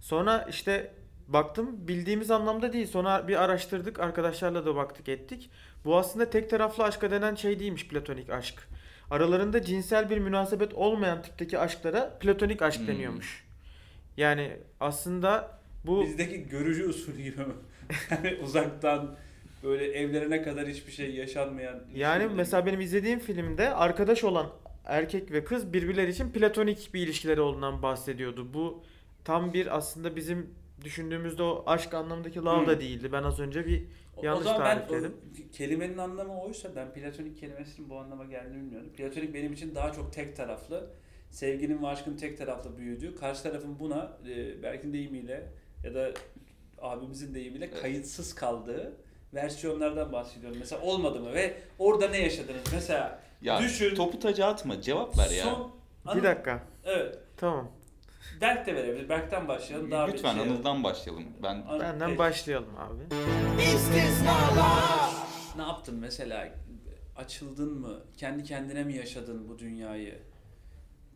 Sonra işte baktım bildiğimiz anlamda değil. Sonra bir araştırdık. Arkadaşlarla da baktık ettik. Bu aslında tek taraflı aşka denen şey değilmiş platonik aşk. Aralarında cinsel bir münasebet olmayan tipteki aşklara platonik aşk Hmm. deniyormuş. Yani aslında bu Bizdeki görücü usulü gibi? Yani uzaktan böyle evlerine kadar hiçbir şey yaşanmayan. Yani ilişkiler mesela benim izlediğim filmde arkadaş olan erkek ve kız birbirleri için platonik bir ilişkileri olduğundan bahsediyordu. Bu tam bir aslında bizim düşündüğümüzde o aşk anlamındaki love da Hmm. değildi. Ben az önce bir O- o yanlış zaman ben o kelimenin anlamı oysa ben platonik kelimesinin bu anlama geldiğini bilmiyorum. Platonik benim için daha çok tek taraflı. Sevginin ve aşkın tek taraflı büyüdüğü. Karşı tarafın buna e, Berk'in deyimiyle ya da abimizin deyimiyle kayıtsız kaldığı versiyonlardan bahsediyorum. Mesela olmadı mı ve orada ne yaşadınız? Mesela Ya Düşün. topu taca atma. Cevap ver ya. son Bir dakika. Evet. Tamam. Berk de verebilir. Berk'ten başlayalım. Daha Lütfen bir şey Anıl'dan başlayalım. Ben An- Benden Peki. başlayalım abi. Ne yaptın mesela? Açıldın mı? Kendi kendine mi yaşadın bu dünyayı?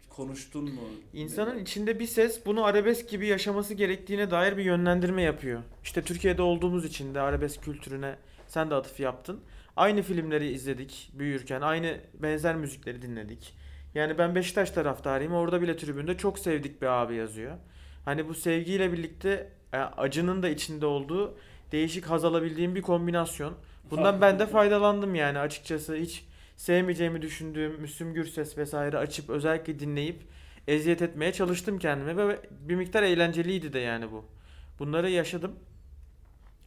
Konuştun mu? İnsanın içinde bir ses bunu arabesk gibi yaşaması gerektiğine dair bir yönlendirme yapıyor. İşte Türkiye'de olduğumuz için de arabesk kültürüne sen de atıf yaptın. Aynı filmleri izledik büyürken, aynı benzer müzikleri dinledik. Yani ben Beşiktaş taraftarıyım. Orada bile tribünde çok sevdik bir abi yazıyor. Hani bu sevgiyle birlikte e, acının da içinde olduğu değişik haz alabildiğim bir kombinasyon. Bundan ben de faydalandım yani açıkçası hiç sevmeyeceğimi düşündüğüm Müslüm Gürses vesaire açıp özellikle dinleyip eziyet etmeye çalıştım kendime ve bir miktar eğlenceliydi de yani bu. Bunları yaşadım.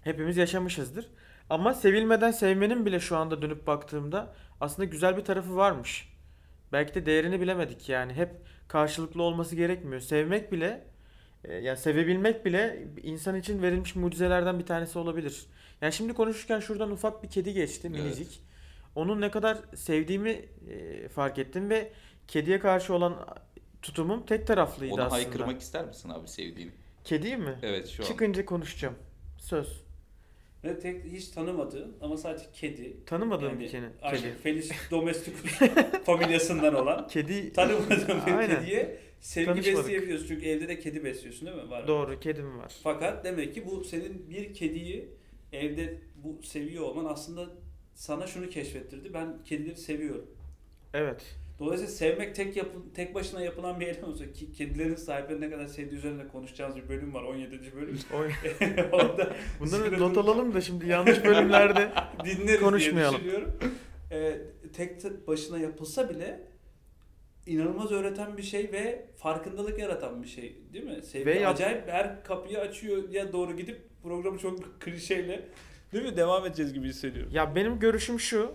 Hepimiz yaşamışızdır. Ama sevilmeden sevmenin bile şu anda dönüp baktığımda aslında güzel bir tarafı varmış. Belki de değerini bilemedik yani. Hep karşılıklı olması gerekmiyor. Sevmek bile e, yani sevebilmek bile insan için verilmiş mucizelerden bir tanesi olabilir. Yani şimdi konuşurken şuradan ufak bir kedi geçti Evet. minicik. Onun ne kadar sevdiğimi e, fark ettim ve kediye karşı olan tutumum tek taraflıydı ona aslında. haykırmak ister misin abi sevdiğini? Kediyi mi? Evet şu an. Çıkınca konuşacağım. Söz. Ve tek hiç tanımadığın ama sadece kedi. Tanımadığım Yani bir kedi. Aynen. Felis domesticus familyasından olan Kedi tanımadığın bir Aynen. kediye sevgi Tanışmadık. besleyebiliyorsun. Çünkü evde de kedi besliyorsun değil mi? Var. doğru kedim var. Fakat demek ki bu senin bir kediyi evde bu seviyor olman aslında sana şunu keşfettirdi. Ben kedileri seviyorum. Evet. Dolayısıyla sevmek tek yapı, tek başına yapılan bir eylem olsa ki kedilerin sahipleri ne kadar sevdiği üzerine konuşacağımız bir bölüm var 17. bölüm. Orada Bunları not alalım da şimdi yanlış bölümlerde dinleriz Konuşmayalım. diye düşünüyorum. Ee, tek başına yapılsa bile inanılmaz öğreten bir şey ve farkındalık yaratan bir şey değil mi? Sevgi Ve acayip her kapıyı açıyor ya doğru gidip programı çok klişeyle değil mi devam edeceğiz gibi hissediyorum. Ya benim görüşüm şu.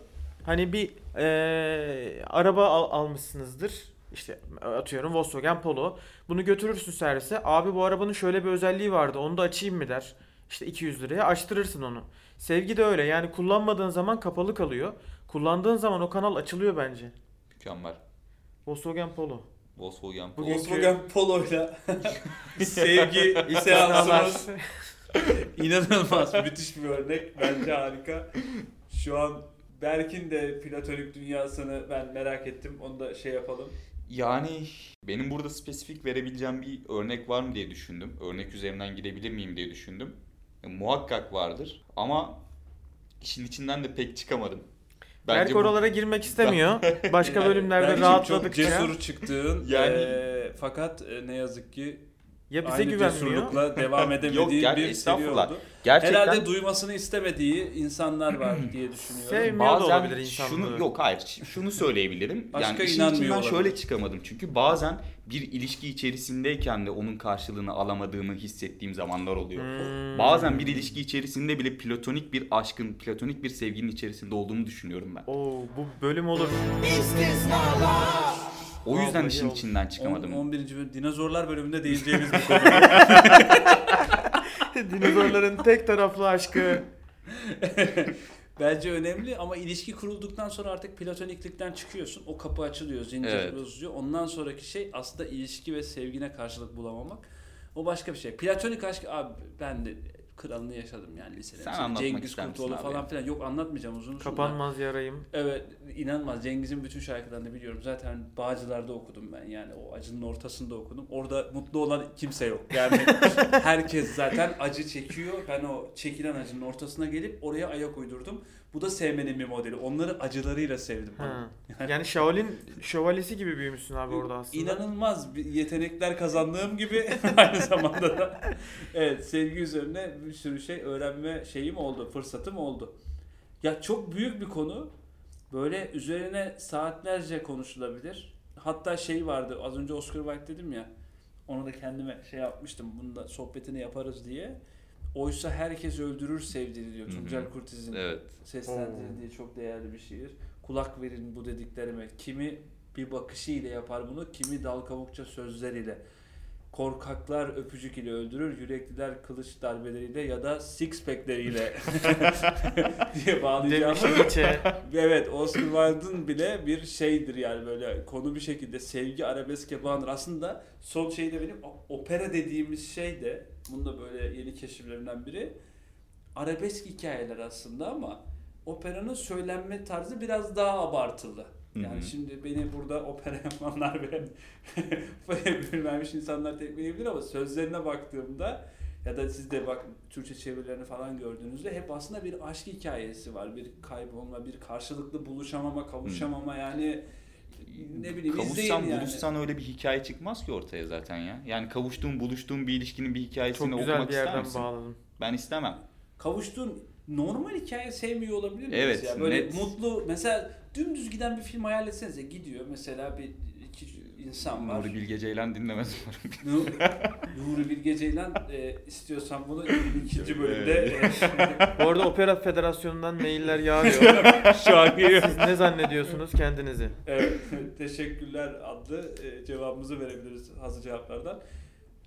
Hani bir eee, araba al- almışsınızdır. İşte atıyorum Volkswagen Polo. Bunu götürürsün servise. Abi bu arabanın şöyle bir özelliği vardı. Onu da açayım mı der. İşte 200 liraya açtırırsın onu. Sevgi de öyle. Yani kullanmadığın zaman kapalı kalıyor. Kullandığın zaman o kanal açılıyor bence. Mükemmel. Volkswagen Polo. Volkswagen Bugünkü- Volkswagen Polo'yla sevgi seansımız inanılmaz müthiş bir örnek bence harika. Şu an Berk'in de platonik dünyasını ben merak ettim. Onu da şey yapalım. Yani benim burada spesifik verebileceğim bir örnek var mı diye düşündüm. Örnek üzerinden gidebilir miyim diye düşündüm. E, muhakkak vardır ama işin içinden de pek çıkamadım. Berk bu- oralara girmek istemiyor. Başka bölümlerde rahatladıkça Çok cesur çıktığın Yani- eee, fakat e, ne yazık ki ya bize aynı güvenmiyor. cesurlukla devam edemediği ger- bir seri estağfurullah. oldu. Gerçekten Herhalde duymasını istemediği insanlar var diye düşünüyorum. Sevmiyor da bazen olabilir insanlığı. şunu yok hayır şunu söyleyebilirim. Başka yani işin içinden olabilir. şöyle çıkamadım. Çünkü bazen bir ilişki içerisindeyken de onun karşılığını alamadığımı hissettiğim zamanlar oluyor. Hmm. Bazen bir ilişki içerisinde bile platonik bir aşkın, platonik bir sevginin içerisinde olduğumu düşünüyorum ben. Oo bu bölüm olur. O yüzden Vallahi işin oldu. içinden çıkamadım. 11. bölüm dinozorlar bölümünde değineceğimiz bir konu. Dinozorların tek taraflı aşkı. Bence önemli ama ilişki kurulduktan sonra artık platoniklikten çıkıyorsun. O kapı açılıyor, zincir Evet. bozuyor. Ondan sonraki şey aslında ilişki ve sevgine karşılık bulamamak. O başka bir şey. Platonik aşk abi ben de kralını yaşadım yani lisede. Sen Mesela anlatmak Cengiz Kurtoğlu abi falan filan. Yok anlatmayacağım uzun uzun. da. Kapanmaz yarayım. Evet inanmaz. Cengiz'in bütün şarkılarını biliyorum. Zaten Bağcılar'da okudum ben yani o acının ortasında okudum. Orada mutlu olan kimse yok. Yani herkes zaten acı çekiyor. Ben o çekilen acının ortasına gelip oraya ayak uydurdum. Bu da sevmenin bir modeli. Onları acılarıyla sevdim. Ha. Yani Shaolin şövalyesi gibi büyümüşsün abi orada aslında. İnanılmaz bir yetenekler kazandığım gibi aynı zamanda da evet sevgi üzerine bir sürü şey öğrenme şeyim oldu, fırsatım oldu. Ya çok büyük bir konu. Böyle üzerine saatlerce konuşulabilir. Hatta şey vardı az önce Oscar Wilde dedim ya. Onu da kendime şey yapmıştım. Bunu da sohbetini yaparız diye. Oysa herkes öldürür sevdiğini diyor. Tuncel Kurtiz'in Evet. seslendirdiği çok değerli bir şiir. Kulak verin bu dediklerime. Kimi bir bakışı ile yapar bunu, kimi dal kavukça sözleriyle. Korkaklar öpücük ile öldürür, yürekliler kılıç darbeleriyle ya da six pack'leriyle diye bağlayacağım. Evet Oscar Wilde'ın bile bir şeydir yani böyle konu bir şekilde sevgi arabeske bağlanır. Aslında son şey de benim opera dediğimiz şey de bunu da böyle yeni keşiflerimden biri. Arabesk hikayeler aslında ama operanın söylenme tarzı biraz daha abartılı. Yani Hı hı. şimdi beni burada opera yapanlar ve bilmemiş insanlar tekmeleyebilir ama sözlerine baktığımda ya da siz de bak Türkçe çevirilerini falan gördüğünüzde hep aslında bir aşk hikayesi var. Bir kaybolma, bir karşılıklı buluşamama, kavuşamama yani ne bileyim Kavuşsan yani. buluşsan öyle bir hikaye çıkmaz ki ortaya zaten ya. Yani kavuştuğun buluştuğun bir ilişkinin bir hikayesini Çok güzel okumak bir yerden misin? bağladın. Ben istemem. Kavuştuğun normal hikaye sevmiyor olabilir miyiz Evet, ya? Böyle net. mutlu mesela dümdüz giden bir film hayal etsenize gidiyor mesela bir insan var. Nuri Bilge Ceylan dinlemez umarım. Nu- Nuri Bilge Ceylan e, istiyorsan bunu ikinci bölümde e, Bu arada Opera Federasyonu'ndan mailler yağıyor. şu an geliyor. Siz ne zannediyorsunuz kendinizi? Evet, teşekkürler adlı e, cevabımızı verebiliriz hazır cevaplardan.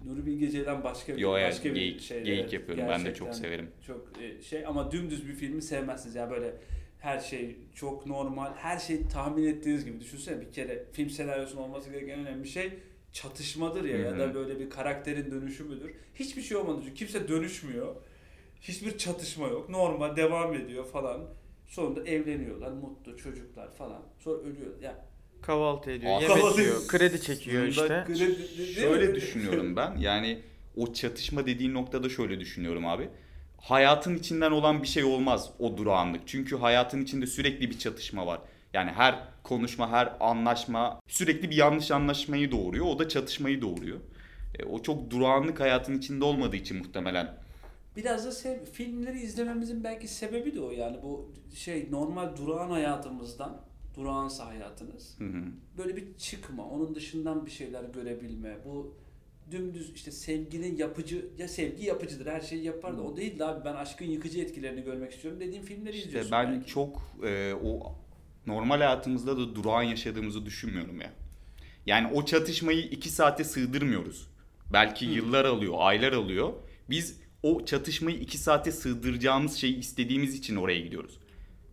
Nuri Bilge Ceylan başka bir Yo evet başka bir geyik, şey. geyik evet, yapıyorum ben de gerçekten çok severim. Çok e, şey ama dümdüz bir filmi sevmezsiniz ya böyle her şey çok normal, her şey tahmin ettiğiniz gibi. Düşünsene bir kere film senaryosunun olması gereken en önemli şey çatışmadır ya Hı ya da böyle bir karakterin dönüşümüdür. Hiçbir şey olmadı çünkü kimse dönüşmüyor. Hiçbir çatışma yok. Normal devam ediyor falan. Sonunda evleniyorlar, mutlu çocuklar falan. Sonra ölüyor. Ya Kahvaltı ediyor, Aa, yemek kahvaltı- yiyor, kredi çekiyor işte. Şöyle düşünüyorum ben. Yani o çatışma dediğin noktada şöyle düşünüyorum abi. Hayatın içinden olan bir şey olmaz o durağanlık. Çünkü hayatın içinde sürekli bir çatışma var. Yani her konuşma, her anlaşma sürekli bir yanlış anlaşmayı doğuruyor. O da çatışmayı doğuruyor. E, o çok durağanlık hayatın içinde olmadığı için muhtemelen. Biraz da sev- filmleri izlememizin belki sebebi de o yani bu şey normal durağan hayatımızdan durağansa hayatınız Hı hı. böyle bir çıkma onun dışından bir şeyler görebilme bu dümdüz işte sevginin yapıcı ya sevgi yapıcıdır her şeyi yapar da o değil de abi ben aşkın yıkıcı etkilerini görmek istiyorum dediğim filmleri İşte izliyorsun ben belki. çok e, o normal hayatımızda da durağan yaşadığımızı düşünmüyorum ya. Yani o çatışmayı iki saate sığdırmıyoruz. Belki Hı. yıllar alıyor, aylar alıyor. Biz o çatışmayı iki saate sığdıracağımız şeyi istediğimiz için oraya gidiyoruz.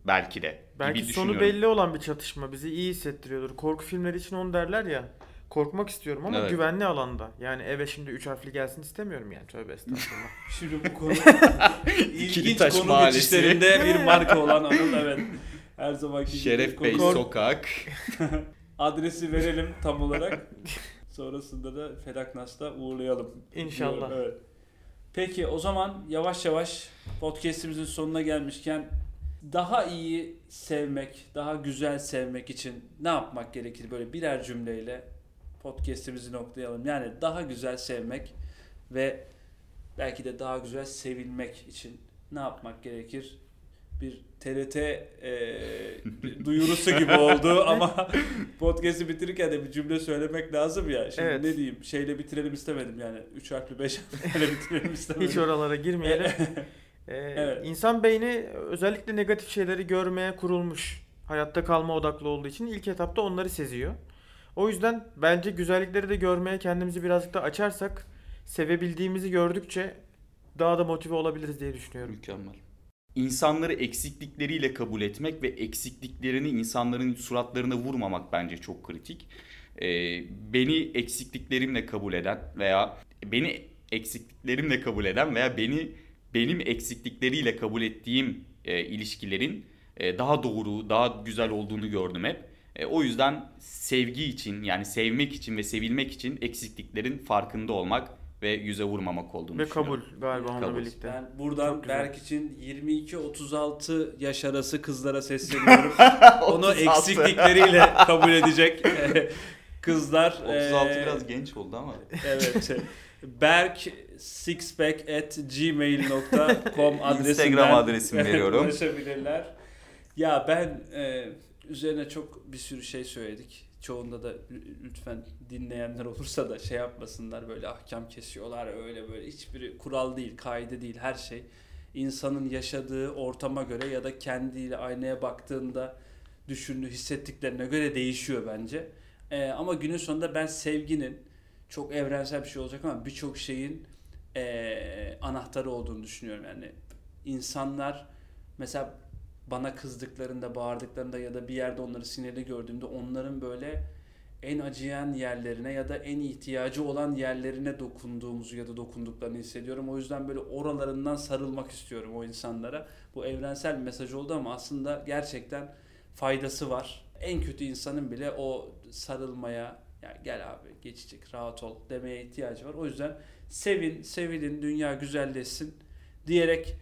Belki de. Belki sonu belli olan bir çatışma bizi iyi hissettiriyordur. Korku filmleri için onu derler ya. Korkmak istiyorum ama Evet. güvenli alanda. Yani eve şimdi üç harfli gelsin istemiyorum yani. Tövbe estağfurullah. Şimdi bu konu ilginç Taş konu Mahallesi. geçişlerinde bir marka olan Anıl evet. Her zamanki gibi Şeref Bey konu- Sokak. adresi verelim tam olarak. Sonrasında da Felaknas'ta uğurlayalım. İnşallah. Evet. Peki o zaman yavaş yavaş podcast'imizin sonuna gelmişken daha iyi sevmek, daha güzel sevmek için ne yapmak gerekir? Böyle birer cümleyle podcast'imizi noktalayalım. Yani daha güzel sevmek ve belki de daha güzel sevilmek için ne yapmak gerekir? Bir TRT e, duyurusu gibi oldu ama podcast'i bitirirken de bir cümle söylemek lazım ya. Şimdi Evet. ne diyeyim? Şeyle bitirelim istemedim yani. Üç harfli beş harfli bitirelim istemedim. Hiç oralara girmeyelim. Ee, Evet. İnsan beyni özellikle negatif şeyleri görmeye kurulmuş. Hayatta kalma odaklı olduğu için ilk etapta onları seziyor. O yüzden bence güzellikleri de görmeye kendimizi birazcık da açarsak sevebildiğimizi gördükçe daha da motive olabiliriz diye düşünüyorum. Mükemmel. İnsanları eksiklikleriyle kabul etmek ve eksikliklerini insanların suratlarına vurmamak bence çok kritik. Ee, beni eksikliklerimle kabul eden veya beni eksikliklerimle kabul eden veya beni benim eksiklikleriyle kabul ettiğim e, ilişkilerin e, daha doğru, daha güzel olduğunu gördüm hep. E, o yüzden sevgi için yani sevmek için ve sevilmek için eksikliklerin farkında olmak ve yüze vurmamak olduğunu Ve düşünüyorum. kabul galiba onunla birlikte. Ben buradan. Berk için 22-36 yaş arası kızlara sesleniyorum. Onu 36. eksiklikleriyle kabul edecek kızlar. 36 e, biraz genç oldu ama. Evet. Berk sixpack at gmail.com adresinden Instagram adresimi veriyorum. ulaşabilirler. Ya ben e, üzerine çok bir sürü şey söyledik. Çoğunda da lü- lütfen dinleyenler olursa da şey yapmasınlar böyle ahkam kesiyorlar öyle böyle hiçbiri kural değil, kaide değil her şey. insanın yaşadığı ortama göre ya da kendiyle aynaya baktığında düşündüğü, hissettiklerine göre değişiyor bence. E, ama günün sonunda ben sevginin çok evrensel bir şey olacak ama birçok şeyin e, anahtarı olduğunu düşünüyorum. Yani insanlar mesela bana kızdıklarında, bağırdıklarında ya da bir yerde onları sinirli gördüğümde onların böyle en acıyan yerlerine ya da en ihtiyacı olan yerlerine dokunduğumuzu ya da dokunduklarını hissediyorum. O yüzden böyle oralarından sarılmak istiyorum o insanlara. Bu evrensel bir mesaj oldu ama aslında gerçekten faydası var. En kötü insanın bile o sarılmaya, ya gel abi geçecek rahat ol demeye ihtiyacı var. O yüzden sevin, sevilin, dünya güzelleşsin diyerek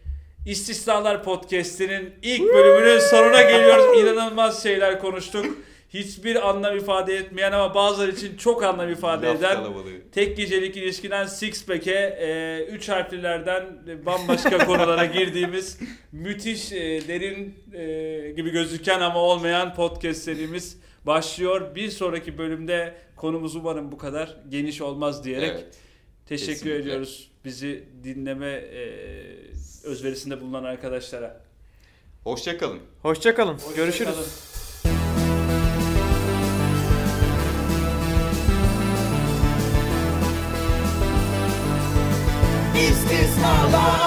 İstisnalar Podcast'inin ilk bölümünün sonuna geliyoruz. İnanılmaz şeyler konuştuk. Hiçbir anlam ifade etmeyen ama bazıları için çok anlam ifade Laf eden kalabalığı. tek gecelik ilişkiden Sixpack'e e, üç harflilerden bambaşka konulara girdiğimiz müthiş e, derin e, gibi gözüken ama olmayan podcast serimiz başlıyor. Bir sonraki bölümde konumuz umarım bu kadar geniş olmaz diyerek Evet. teşekkür kesinlikle. ediyoruz bizi dinleme e, özverisinde bulunan arkadaşlara. Hoşçakalın. Hoşçakalın. Görüşürüz. Hoşçakalın. İstisnalar